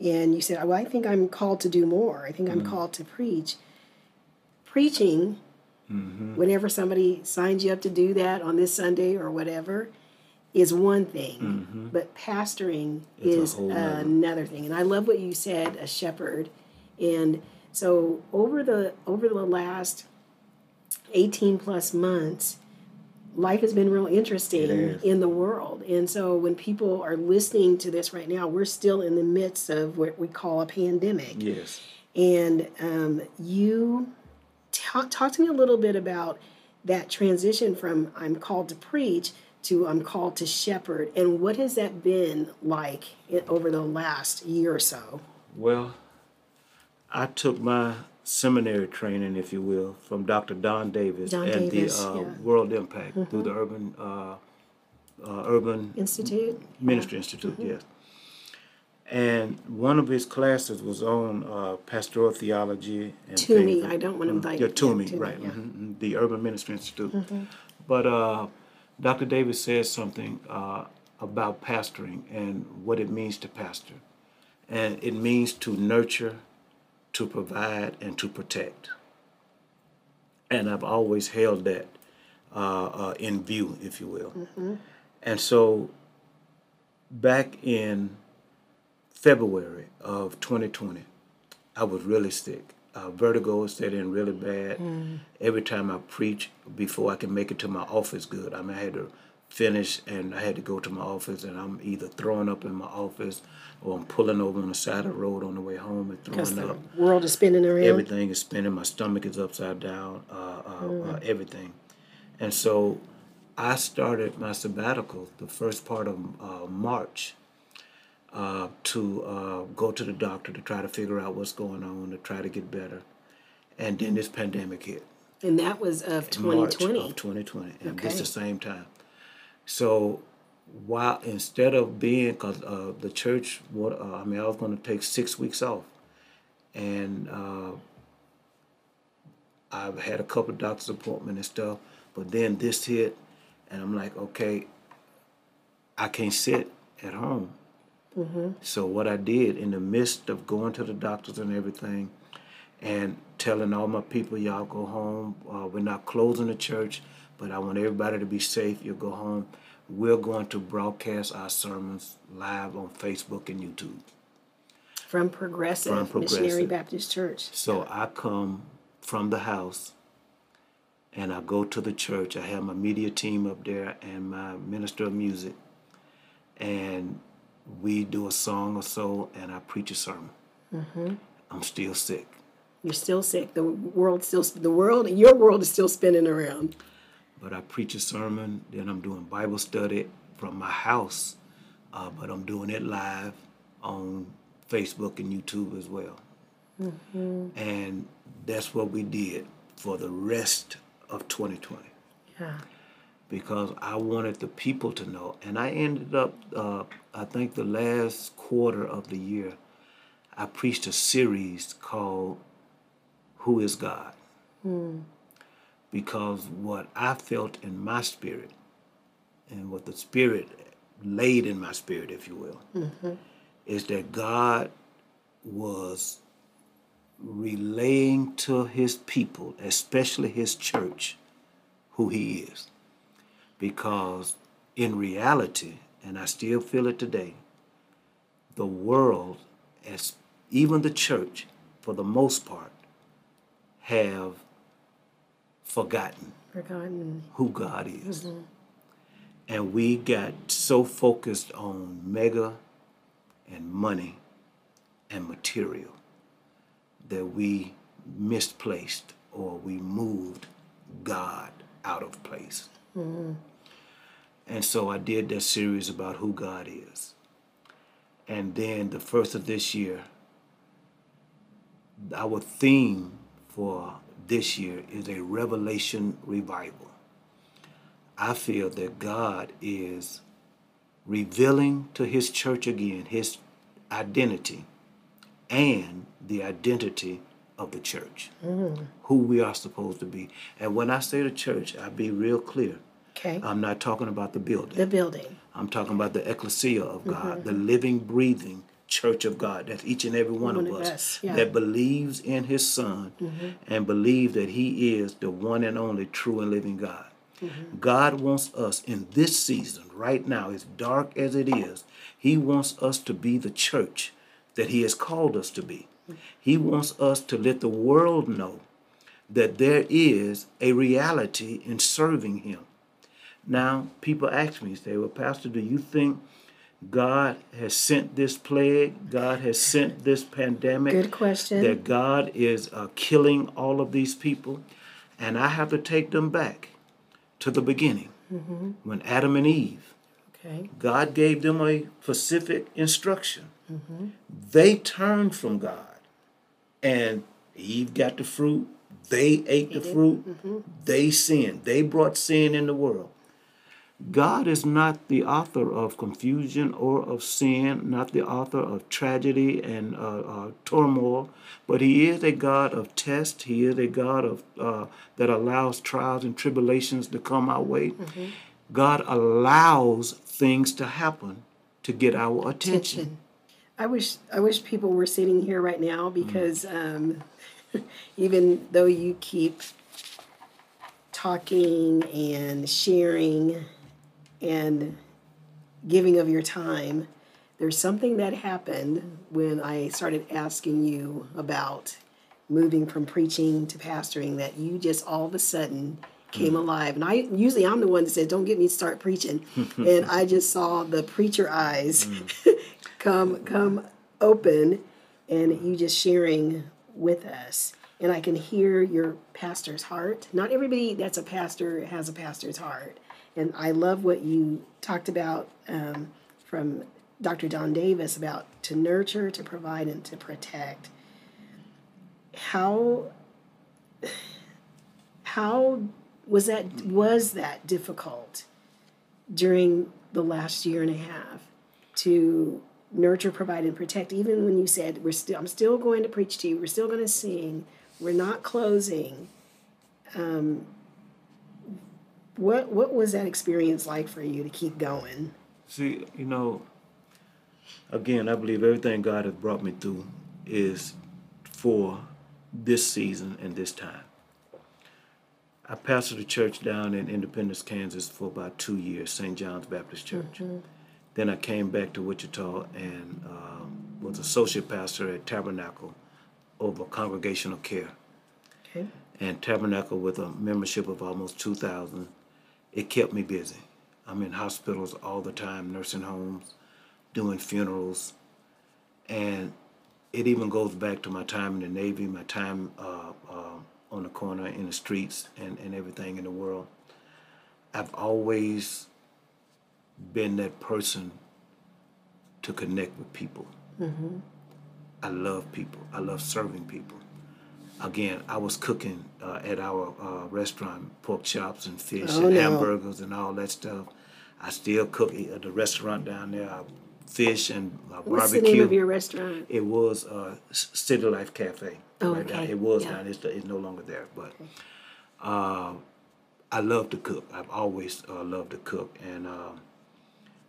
and you said, "Well, I think I'm called to do more. I think I'm called to preach." Preaching, whenever somebody signs you up to do that on this Sunday or whatever, is one thing, but pastoring It's is another thing. And I love what you said, a shepherd, and so over the over the last eighteen plus months life has been real interesting in the world. And so when people are listening to this right now, we're still in the midst of what we call a pandemic. Yes. And um, you talk, talk to me a little bit about that transition from I'm called to preach to I'm called to shepherd. And what has that been like over the last year or so? Well, I took my seminary training, if you will, from Dr. Don Davis Don and Davis, the uh, yeah. Mm-hmm. World Impact through the Urban uh, uh, Urban Institute? Ministry Institute, Mm-hmm. yes. And one of his classes was on uh, pastoral theology and TUMI. I don't want to invite Yeah, yeah, TUMI, TUMI, right? yeah. Mm-hmm. mhm, mhm, The Urban Ministry Institute. But uh, Dr. Davis says something uh, about pastoring and what it means to pastor, and it means to nurture, to provide, and to protect. And I've always held that uh, uh, in view, if you will. And so, back in February of 2020, I was really sick. Uh, vertigo set in really bad. Every time I preach, before I can make it to my office good, I mean, I had to finish and I had to go to my office, and I'm either throwing up in my office or I'm pulling over on the side of the road on the way home and throwing the up. The world is spinning around. Everything is spinning. My stomach is upside down. Uh, uh, uh, everything, and so I started my sabbatical the first part of uh, March uh, to uh, go to the doctor to try to figure out what's going on to try to get better, and then this pandemic hit. And that was of March 2020. of 2020, and Okay. this the same time. So while instead of being because uh, the church what uh, I mean I was going to take six weeks off, and uh, I've had a couple of doctor's appointments and stuff, but then this hit, and I'm like, okay, I can't sit at home. So what I did in the midst of going to the doctors and everything, and telling all my people, y'all go home. Uh, we're not closing the church, but I want everybody to be safe. You go home. We're going to broadcast our sermons live on Facebook and YouTube. From Progressive, From Missionary Baptist Church. So I come from the house and I go to the church. I have my media team up there and my minister of music. And we do a song or so and I preach a sermon. I'm still sick. You're still sick. The world still the world your world is still spinning around. But I preach a sermon, then I'm doing Bible study from my house, uh, but I'm doing it live on Facebook and YouTube as well. And that's what we did for the rest of 2020 Yeah. Because I wanted the people to know. And I ended up, uh, I think the last quarter of the year, I preached a series called Who is God? Because what I felt in my spirit and what the Spirit laid in my spirit, if you will, is that God was relaying to his people, especially his church, who he is because in reality, and I still feel it today, the world, as even the church, for the most part, have forgotten Forgotten. who God is. And we got so focused on mega and money and material that we misplaced or we moved God out of place. And so I did that series about who God is. And then the first of this year, our theme for this year is a revelation revival. I feel that God is revealing to his church again his identity and the identity of the church, mm-hmm. who we are supposed to be. And when I say the church, I be real clear. Okay. I'm not talking about the building. the building. I'm talking about the ecclesia of God, Mm-hmm. the living, breathing church of God. That's each and every one, One of us us, yeah. Mm-hmm. that believes in His Son and believes that He is the one and only true and living God. Mm-hmm. God wants us in this season, right now, as dark as it is, He wants us to be the church that He has called us to be. He wants us to let the world know that there is a reality in serving Him. Now, people ask me, say, well, Pastor, do you think God has sent this plague? God has sent this pandemic? Good question. That God is uh, killing all of these people? And I have to take them back to the beginning mm-hmm. when Adam and Eve, Okay. God gave them a specific instruction. Mm-hmm. They turned from God, and Eve got the fruit. They ate the fruit. Mm-hmm. They sinned. They brought sin in the world. God is not the author of confusion or of sin, not the author of tragedy and uh, uh, turmoil, but He is a God of test. He is a God of uh, that allows trials and tribulations to come our way. God allows things to happen to get our attention. Attention. I wish I wish people were sitting here right now because um, even though you keep talking and sharing and giving of your time, there's something that happened when I started asking you about moving from preaching to pastoring that you just all of a sudden came mm-hmm. alive. And I usually I'm the one that says, Don't get me to start preaching. and I just saw the preacher eyes mm. come come open and you just sharing with us. And I can hear your pastor's heart. Not everybody that's a pastor has a pastor's heart. And I love what you talked about um, from Dr. Don Davis about to nurture, to provide, and to protect. How how was that was that difficult during the last year and a half to nurture, provide, and protect. Even when you said we're still, I'm still going to preach to you. We're still going to sing. We're not closing. Um, what what was that experience like for you to keep going? See, you know, again, I believe everything God has brought me through is for this season and this time. I pastored a church down in Independence, Kansas for about two years, St. John's Baptist Church. Mm-hmm. Then I came back to Wichita and um, was associate pastor at Tabernacle over congregational care. Okay. And Tabernacle with a membership of almost 2,000. It kept me busy. I'm in hospitals all the time, nursing homes, doing funerals. And it even goes back to my time in the Navy, my time uh, uh, on the corner in the streets and, and everything in the world. I've always been that person to connect with people. Mm-hmm. I love people. I love serving people. Again, I was cooking uh, at our uh, restaurant, pork chops and fish oh, and no. hamburgers and all that stuff. I still cook at the restaurant down there. I fish and uh, barbecue. What's the name of your restaurant? It was uh, City Life Cafe. Oh, right okay. Now. It was yeah. now. It's, it's no longer there. But uh, I love to cook. I've always uh, loved to cook, and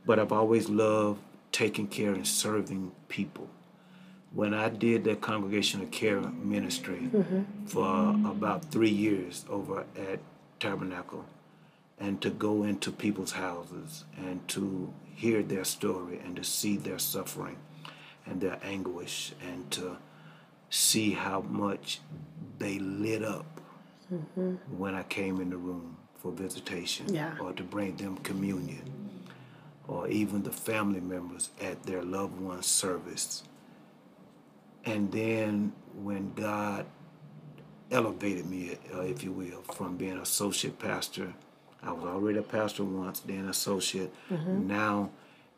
but I've always loved taking care and serving people. When I did that congregational care ministry mm-hmm. for about three years over at Tabernacle, and to go into people's houses and to hear their story and to see their suffering and their anguish and to see how much they lit up mm-hmm. when I came in the room for visitation yeah. or to bring them communion or even the family members at their loved one's service. And then when God elevated me, uh, if you will, from being associate pastor I was already a pastor once, then associate. Mm-hmm. Now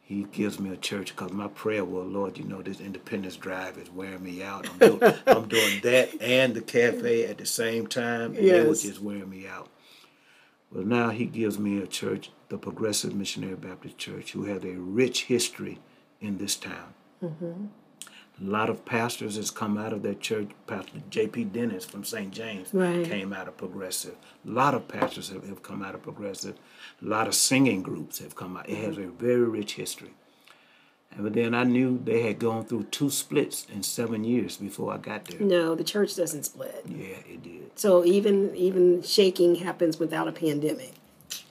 he gives me a church because my prayer was, Lord, you know, this independence drive is wearing me out. I'm doing, I'm doing that and the cafe at the same time, and yes. it was just wearing me out. Well, now he gives me a church, the Progressive Missionary Baptist Church, who has a rich history in this town. Mm-hmm. A lot of pastors has come out of that church. Pastor J.P. Dennis from St. James right. came out of Progressive. A lot of pastors have, have come out of Progressive. A lot of singing groups have come out. It has a very rich history. And but then I knew they had gone through two splits in seven years before I got there. No, the church doesn't split. Yeah, it did. So even even shaking happens without a pandemic,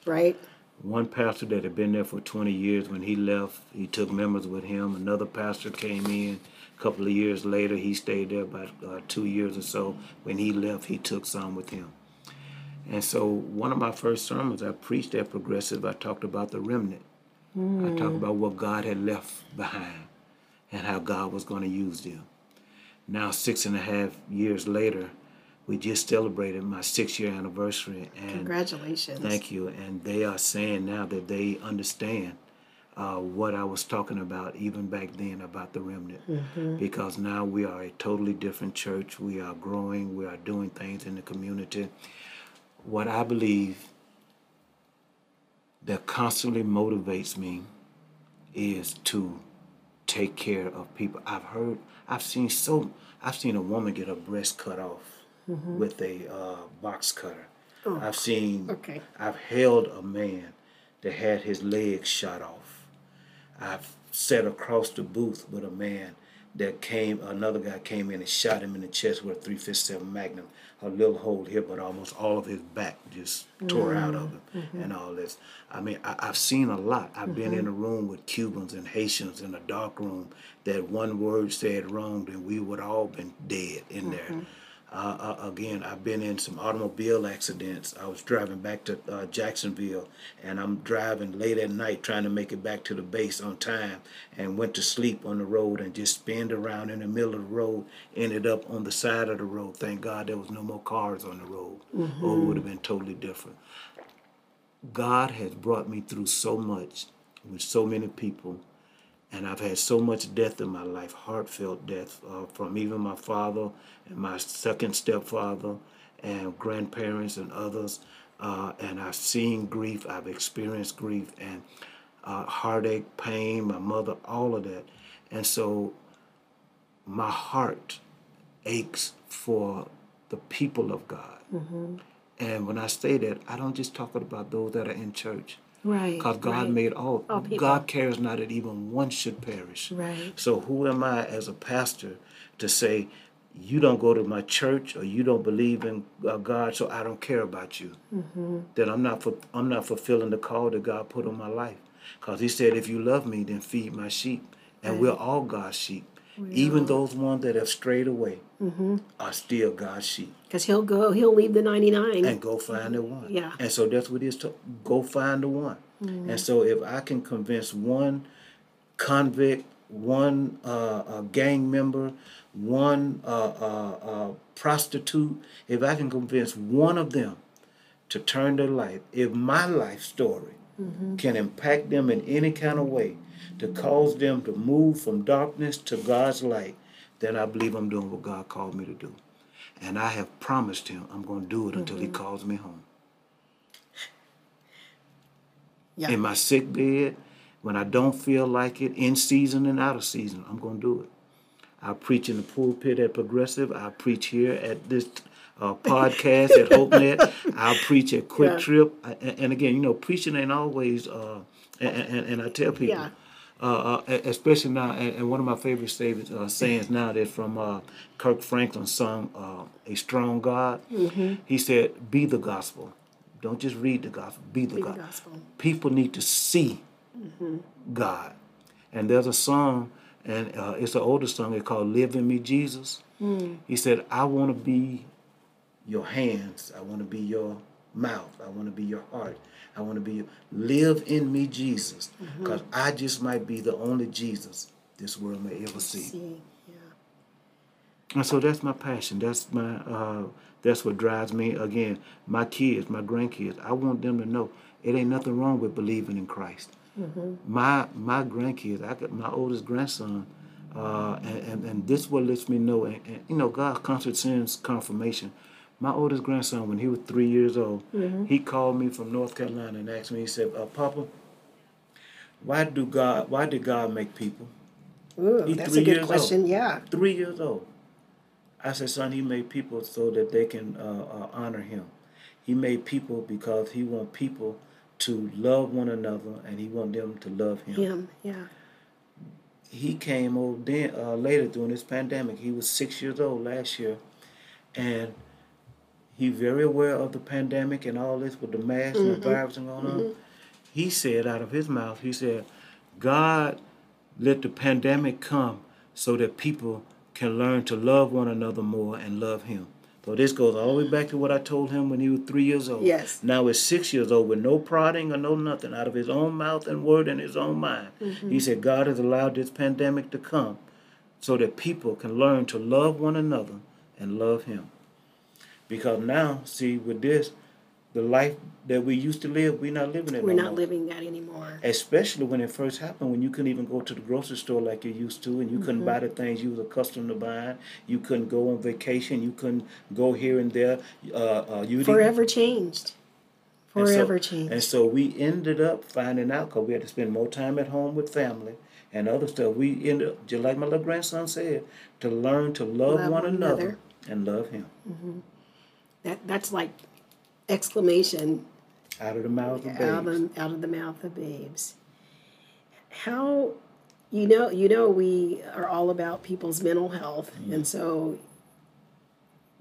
right? One pastor that had been there for 20 years, when he left, he took members with him. Another pastor came in couple of years later, he stayed there about uh, two years or so. When he left, he took some with him. And so, one of my first sermons I preached at Progressive, I talked about the remnant. Mm. I talked about what God had left behind and how God was going to use them. Now, six and a half years later, we just celebrated my six year anniversary. And Congratulations. Thank you. And they are saying now that they understand uh, what I was talking about even back then about the remnant. Mm-hmm. Because now we are a totally different church. We are growing, we are doing things in the community. What I believe that constantly motivates me is to take care of people. I've heard, I've seen so, I've seen a woman get her breast cut off mm-hmm. with a uh, box cutter. Oh. I've seen, okay. I've held a man that had his legs shot off. I've sat across the booth with a man that came, another guy came in and shot him in the chest with a 357 Magnum, a little hole here, but almost all of his back just tore mm-hmm. out of him mm-hmm. and all this. I mean, I, have seen a lot. I've mm-hmm. been in a room with Cubans and Haitians in a dark room that one word said wrong, and we would all been dead in there. Uh, uh, again, I've been in some automobile accidents. I was driving back to uh, Jacksonville, and I'm driving late at night trying to make it back to the base on time, and went to sleep on the road and just spinned around in the middle of the road. Ended up on the side of the road. Thank God there was no more cars on the road, mm-hmm. or it would have been totally different. God has brought me through so much with so many people and I've had so much death in my life, heartfelt death, uh, from even my father and my second stepfather and grandparents and others. uh, and I've seen grief. I've experienced grief and uh, heartache, pain. My mother, all of that, and so my heart aches for the people of God. Mm-hmm. And when I say that, I don't just talk about those that are in church. Right. Because God right. made all. All. God cares not that even one should perish. Right. So who am I as a pastor to say, you don't go to my church or you don't believe in uh, God, so I don't care about you? Mm-hmm. Then I'm not fu- I'm not fulfilling the call that God put on my life. Because He said, if you love me, then feed my sheep, and we're all God's sheep. Even those ones that have strayed away Mm-hmm. are still God's sheep. Because he'll go, he'll leave the 99. and go find the one. Yeah. And so that's what it is to go find the one. And so if I can convince one convict, one uh, gang member, one uh, uh, uh, prostitute, if I can convince one of them to turn their life, if my life story can impact them in any kind of way to cause them to move from darkness to God's light, then I believe I'm doing what God called me to do. And I have promised him I'm going to do it until he calls me home. Yeah. In my sick bed, when I don't feel like it, in season and out of season, I'm going to do it. I preach in the pulpit at Progressive. I preach here at this uh, podcast at HopeNet. I preach at Quik Yeah. Trip. I- And, and again, you know, preaching ain't always, uh, and, and, and I tell people, Yeah. Uh, uh, especially now, and, one of my favorite statements, uh, sayings now that's from uh, Kirk Franklin's song, uh, A Strong God. Mm-hmm. He said, Be the gospel. Don't just read the gospel, be the, Be the gospel. People need to see God. And there's a song, and uh, it's an older song, it's called Live in Me, Jesus. He said, I want to be your hands. I want to be your mouth. I want to be your heart. I want to be your, live in me, Jesus, because I just might be the only Jesus this world may ever see. See, yeah. And so that's my passion. That's my uh, that's what drives me. Again, my kids, my grandkids. I want them to know it ain't nothing wrong with believing in Christ. My my grandkids. I got my oldest grandson, uh, and, and and this what lets me know. And, and you know, God constantly sends confirmation. My oldest grandson, when he was three years old, he called me from North Carolina and asked me. He said, uh, "Papa, why do God? Why did God make people?" Ooh, He's that's a good question. old. Yeah. three years old. I said, son, he made people so that they can uh, uh, honor him. He made people because he want people to love one another and he want them to love him. Him. Yeah. He came over then uh, later during this pandemic. He was six years old last year, and he very aware of the pandemic and all this with the mask and the mm-hmm. virus and going on. Mm-hmm. He said out of his mouth, he said, God let the pandemic come so that people can learn to love one another more and love him. So this goes all the way back to what I told him when he was three years old. Yes. Now he's six years old with no prodding or no nothing out of his own mouth and word and his own mind. Mm-hmm. He said God has allowed this pandemic to come so that people can learn to love one another and love him. Because now, see, with this, the life that we used to live, we're not living it We're no not more. living that anymore. Especially when it first happened, when you couldn't even go to the grocery store like you used to, and you couldn't Mm-hmm. buy the things you was accustomed to buying. You couldn't go on vacation. You couldn't go here and there. Uh, uh, you didn't- Forever changed. and so- Forever changed. And so we ended up finding out because we had to spend more time at home with family and other stuff. We ended up, just like my little grandson said, to learn to love, Love one another, another. and love Him That that's like exclamation out of the mouths of out of, out of the mouth of babes. How you know you know we are all about people's mental health mm-hmm. and so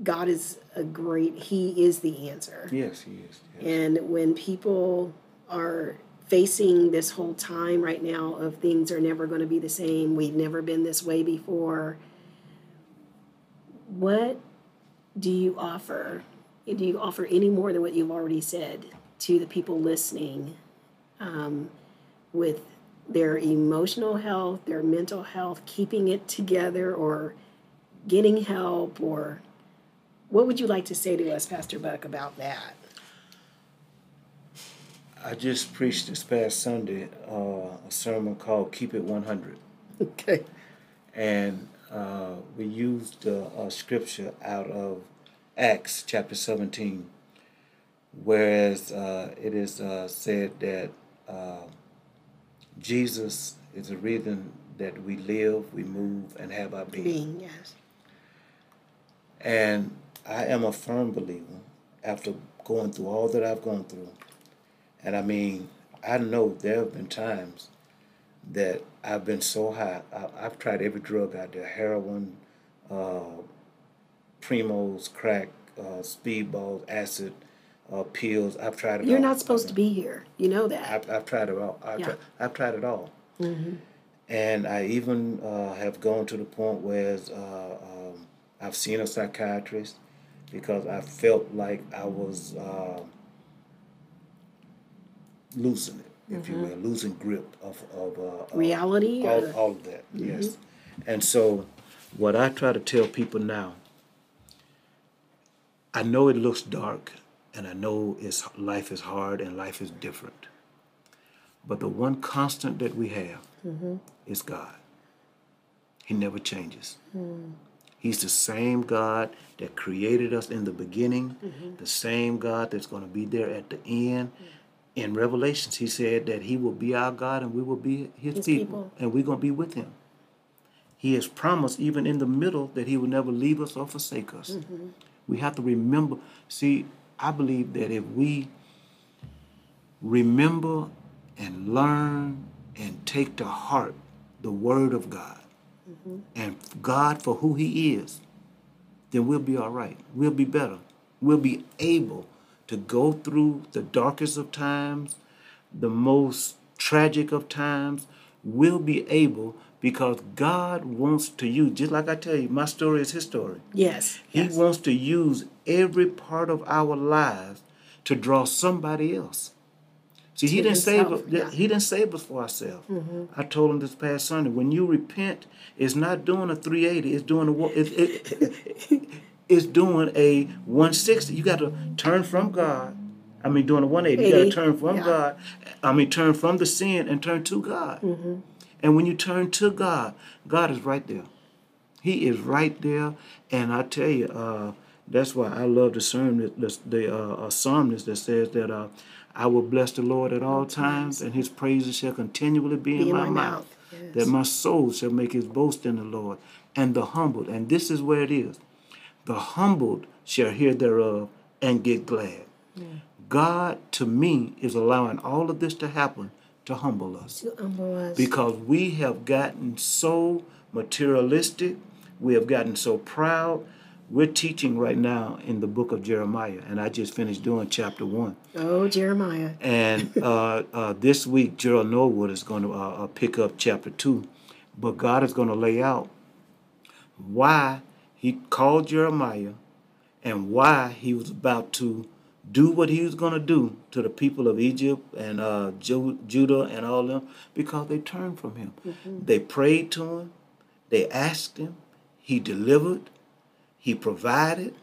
God is a great he is the answer. Yes, He is. Yes. And when people are facing this whole time right now of things are never going to be the same, we've never been this way before, what do you offer? Do you offer any more than what you've already said to the people listening um, with their emotional health, their mental health, keeping it together, or getting help, or what would you like to say to us, Pastor Buck, about that? I just preached this past Sunday uh, a sermon called "Keep It 100," Okay. and uh, we used uh, a scripture out of Acts chapter 17. whereas uh, it is uh, said that uh, Jesus is the reason that we live, we move, and have our being. Being, yes. And I am a firm believer after going through all that I've gone through. And I mean, I know there have been times that I've been so high. I, have tried every drug out there heroin, uh, primos, crack, uh, speedballs, acid, uh, pills. I've tried it You're all. not supposed to be here. You know that. I've, I've tried it all. I've, Yeah. tried, I've tried it all. Mm-hmm. And I even uh, have gone to the point where uh, um, I've seen a psychiatrist because I felt like I was uh, losing it, if you will, losing grip of, of uh, Reality all, all of that, yes. And so, what I try to tell people now, I know it looks dark, and I know it's life is hard and life is different. But the one constant that we have mm-hmm. is God. He never changes. Hmm. He's the same God that created us in the beginning, mm-hmm. the same God that's going to be there at the end. Mm. In Revelations, he said that he will be our God and we will be his, His people, people. and we're going to be with him. He has promised, even in the middle, that he will never leave us or forsake us. Mm-hmm. We have to remember. See, I believe that if we remember and learn and take to heart the Word of God mm-hmm. and God for who He is, then we'll be all right. We'll be better. We'll be able to go through the darkest of times, the most tragic of times. We'll be able because God wants to use, just like I tell you, my story is His story. yes. He yes. wants to use every part of our lives to draw somebody else. See, he didn't save us. yeah. Mm-hmm. He didn't save us for ourselves. I told him this past Sunday, when you repent, it's not doing a 380. It's doing a it, it, it's doing a 160. You got to turn from God. I mean, doing a 180. You got to turn from yeah. God. I mean, turn from the sin and turn to God. Mm-hmm. And when you turn to God, God is right there. He is right there, and I tell you, uh, that's why I love the sermon, the, the uh, psalmist that says that uh, I will bless the Lord at all times, and His praises shall continually be in, in my, my mouth. mouth, yes. That my soul shall make His boast in the Lord, and the humbled, and this is where it is: the humbled shall hear thereof and get glad. God, to me, is allowing all of this to happen to humble us To humble us. because we have gotten so materialistic, we have gotten so proud. We're teaching right now in the book of Jeremiah, and I just finished doing chapter one. oh, Jeremiah. And uh, uh, this week, Gerald Norwood is going to uh, uh, pick up chapter two, but God is going to lay out why He called Jeremiah and why He was about to do what He was going to do to the people of Egypt and uh, Ju- Judah and all them because they turned from Him. Mm-hmm. They prayed to Him, they asked Him, He delivered, He provided,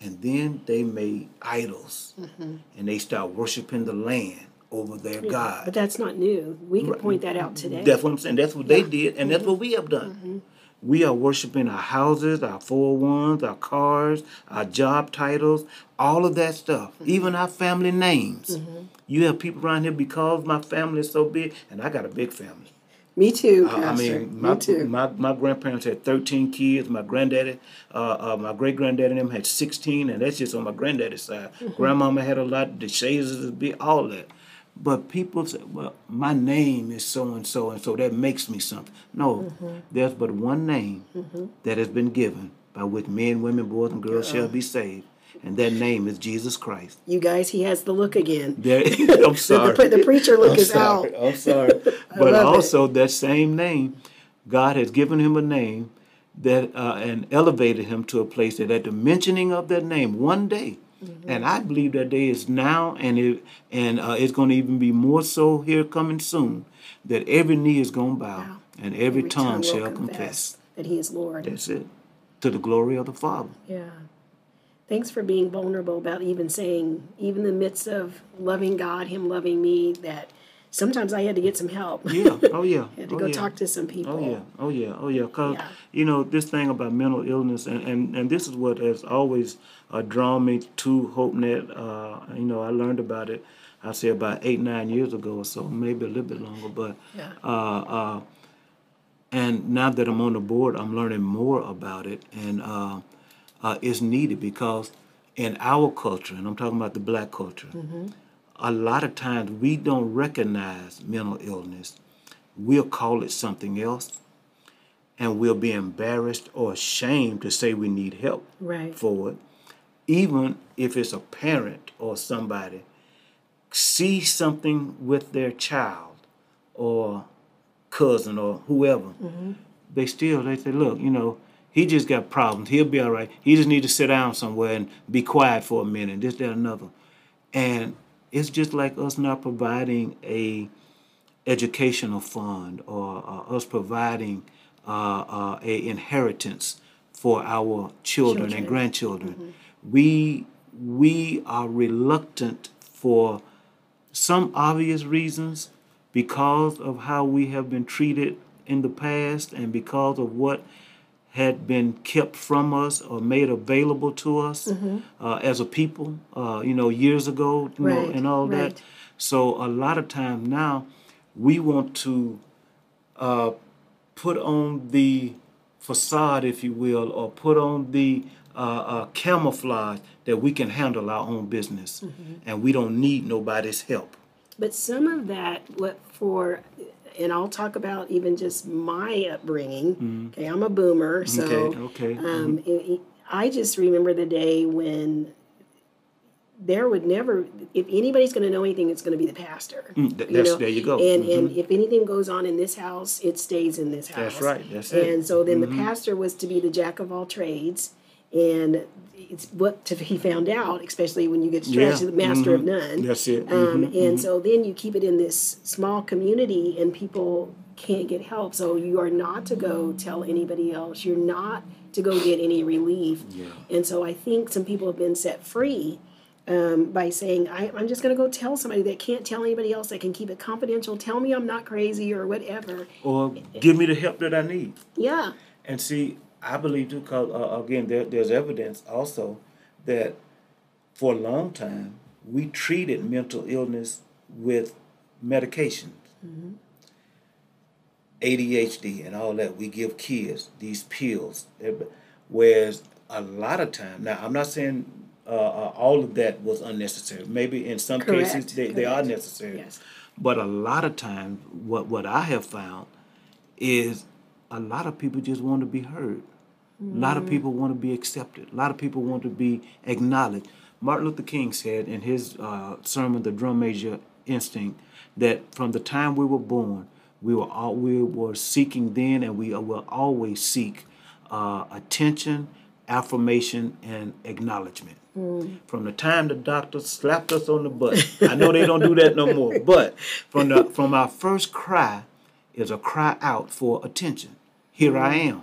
and then they made idols mm-hmm. and they start worshiping the land over their God. But that's not new. We could point that out today. That's what I'm saying. That's what they did, and that's mm-hmm. what we have done. We are worshiping our houses, our 401s, our cars, our job titles, all of that stuff, even our family names. You have people around here because my family is so big, and I got a big family. Me too, I- I mean, my, Me too. my my grandparents had 13 kids. My granddaddy, uh, uh, my great granddaddy, and them had 16, and that's just on my granddaddy's side. Mm-hmm. Grandmama had a lot. The shades is big, all that. But people say, "Well, my name is so and so, and so that makes me something." No, Mm-hmm. there's but one name that has been given by which men, women, boys, and girls shall be saved, and that name is Jesus Christ. you guys, he has the look again. There, I'm sorry. The, the preacher look I'm is sorry. out. I'm sorry. but love it. also that same name, God has given him a name that uh, and elevated him to a place that at the mentioning of that name one day, Mm-hmm. and I believe that day is now, and it and uh, it's going to even be more so here coming soon. That every knee is going to bow, Bow. and every, tongue, will shall confess. that he is Lord. That's it. To the glory of the Father. Yeah. Thanks for being vulnerable about even saying, even in the midst of loving God, Him loving me, that sometimes I had to get some help. Yeah. Oh yeah. had to oh, go yeah. talk to some people. Oh yeah, oh yeah, oh yeah. Cause Yeah. you know this thing about mental illness, and, and, and this is what has always uh, drawn me to HopeNet. Uh, you know, I learned about it. I'd say about eight nine years ago or so, maybe a little bit longer. But Yeah. uh, uh, and now that I'm on the board, I'm learning more about it, and uh, uh, it's needed because in our culture, and I'm talking about the black culture, a lot of times we don't recognize mental illness. We'll call it something else, and we'll be embarrassed or ashamed to say we need help Right. for it, even if it's a parent or somebody see something with their child or cousin or whoever, they still they say, look, you know, he just got problems. He'll be all right. He just need to sit down somewhere and be quiet for a minute. This, that, another, and it's just like us not providing a educational fund or uh, us providing uh, uh, a inheritance for our children, Children. and grandchildren. We we are reluctant for some obvious reasons because of how we have been treated in the past and because of what had been kept from us or made available to us uh, as a people, uh, you know, years ago, you know, and all right. that. So a lot of times now, we want to uh, put on the facade, if you will, or put on the uh, uh, camouflage that we can handle our own business Mm-hmm. and we don't need nobody's help. But some of that, what for, and I'll talk about even just my upbringing. Okay, I'm a boomer, so Mm-hmm. okay, okay. Um, it- it- I just remember the day when there would never, if anybody's going to know anything, it's going to be the pastor. Mm, th- that's- there you go. And Mhm. and if anything goes on in this house, it stays in this house. That's right, that's it. Mm-hmm. And so then the pastor was to be the jack of all trades, and it's what to, he found out, especially when you get stretched, Yeah, the master of mhm. none. That's it. Um, Mhm, and so then you keep it in this small community, and people can't get help. So you are not to go tell anybody else. You're not to go get any relief. Yeah. And so I think some people have been set free um, by saying, I, I'm just going to go tell somebody that can't tell anybody else, that can keep it confidential. Tell me I'm not crazy or whatever. Or give me the help that I need. Yeah. And see, I believe too, because uh, again, there, there's evidence also that for a long time we treated mental illness with medications, ADHD and all that. We give kids these pills, whereas a lot of time. Now, I'm not saying uh, uh, all of that was unnecessary. Maybe in some cases Correct, they, they are necessary. Yes. But a lot of times, what what I have found is a lot of people just want to be heard. A lot of people want to be accepted. A lot of people want to be acknowledged. Martin Luther King said in his uh, sermon, "The Drum Major Instinct," that from the time we were born, we were all, we were seeking then, and we will always seek uh, attention, affirmation, and acknowledgement. From the time the doctor slapped us on the butt, I know they don't do that no more. But from the from our first cry, is a cry out for attention. Here I am.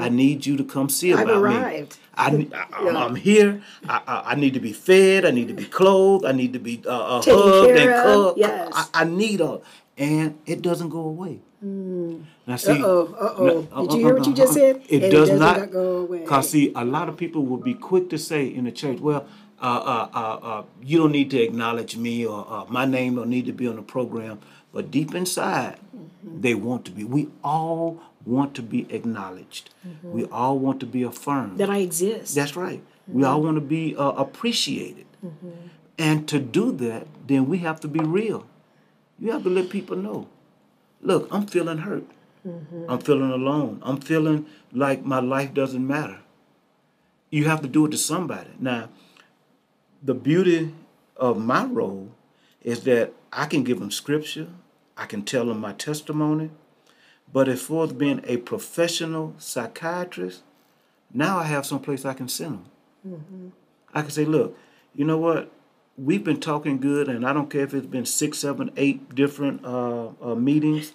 I need you to come see I've about me. I, I, am I'm here. I, I, I need to be fed. I need to be clothed. I need to be uh, uh, hugged and cuddled. yes. I, I need all, and it doesn't go away. Now see, Uh-oh, uh-oh. no, Did you hear what you just said? It it does does not not go away. Cause see, a lot of people will be quick to say in the church, "Well, uh, uh, uh, uh, you don't need to acknowledge me, or uh, my name don't need to be on the program." But deep inside, Mm-hmm. they want to be. We all want to be acknowledged. We all want to be affirmed. Mm-hmm. That I exist. That's right. We all want to be uh, appreciated. And to do that, then we have to be real. You have to let people know look, I'm feeling hurt. I'm feeling alone. I'm feeling like my life doesn't matter. You have to do it to somebody. Now, the beauty of my role is that I can give them scripture, I can tell them my testimony, but as far as being a professional psychiatrist, now I have someplace I can send them. I can say, look, you know what? We've been talking good, and I don't care if it's been six, seven, eight different uh, uh, meetings.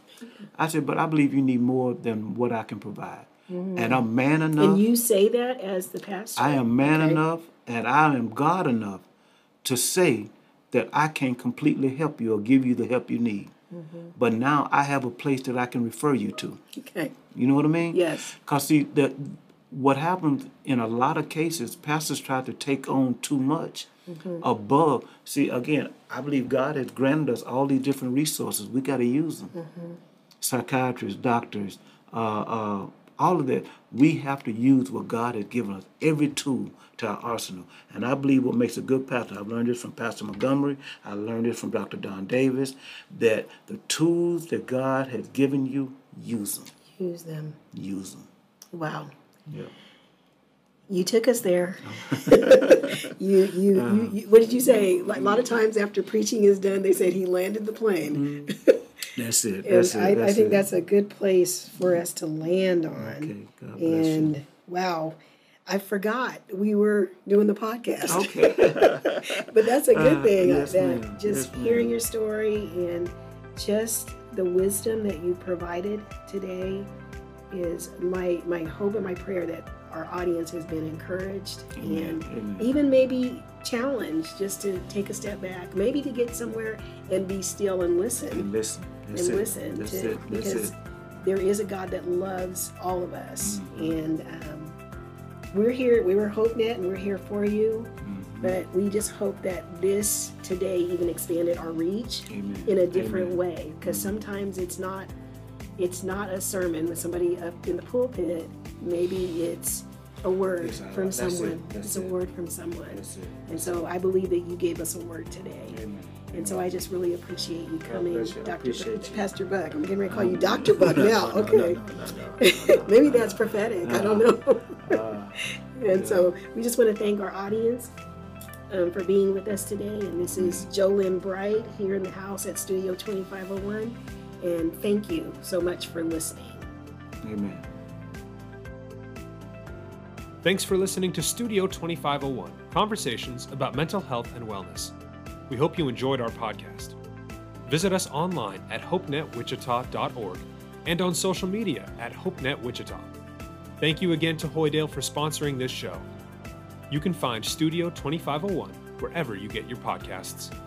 I said, but I believe you need more than what I can provide. And I'm man enough. and you say that as the pastor? I am man Okay. enough and I am God enough to say that I can completely help you or give you the help you need. But now I have a place that I can refer you to. Okay. You know what I mean? Yes. Because see, the, what happens in a lot of cases, pastors try to take on too much above. See, again, I believe God has granted us all these different resources. We got to use them. Psychiatrists, doctors, uh, uh, all of that. We have to use what God has given us, every tool to our arsenal. And I believe what makes a good pastor, I've learned this from Pastor Montgomery, I learned this from Dr. Don Davis, that the tools that God has given you, use them. Use them. Use them. Wow. Yeah. You took us there. you, you, you, you, what did you say? Like, a lot of times after preaching is done, they said he landed the plane. Mm-hmm. That's it. and That's it. I, I think it. that's a good place for us to land on. Okay, God bless you. and wow, I forgot we were doing the podcast. Okay. but that's a good Uh, thing. yes, that just Yes, hearing your story and just the wisdom that you provided today is my my hope and my prayer that our audience has been encouraged and Amen. even maybe challenged just to take a step back, maybe to get somewhere and be still and listen and listen. And it. listen That's to it. Because there is a God that loves all of us, Mm-hmm. and um, we're here. We were HopeNet, and we're here for you. Mm-hmm. But we just hope that this today even expanded our reach Amen. in a different Amen. way, because sometimes it's not it's not a sermon with somebody up in the pulpit. Maybe it's a word uh, from that's it. someone. That's it's a word from someone. That's it. And so I believe that you gave us a word today. Amen. And so I just really appreciate you coming, bless you. I Dr. appreciate. Pastor Buck. I'm getting ready to call you Dr. Buck now. No, no, Okay. Maybe that's prophetic. I don't know. Uh, and so we just want to thank our audience um, for being with us today. And this is Jolynn Bright here in the house at Studio 2501. And thank you so much for listening. amen. Thanks for listening to Studio 2501 Conversations about Mental Health and Wellness. We hope you enjoyed our podcast. Visit us online at hopenetwichita.org and on social media at hopenetwichita. Thank you again to Hoydale for sponsoring this show. You can find Studio 2501 wherever you get your podcasts.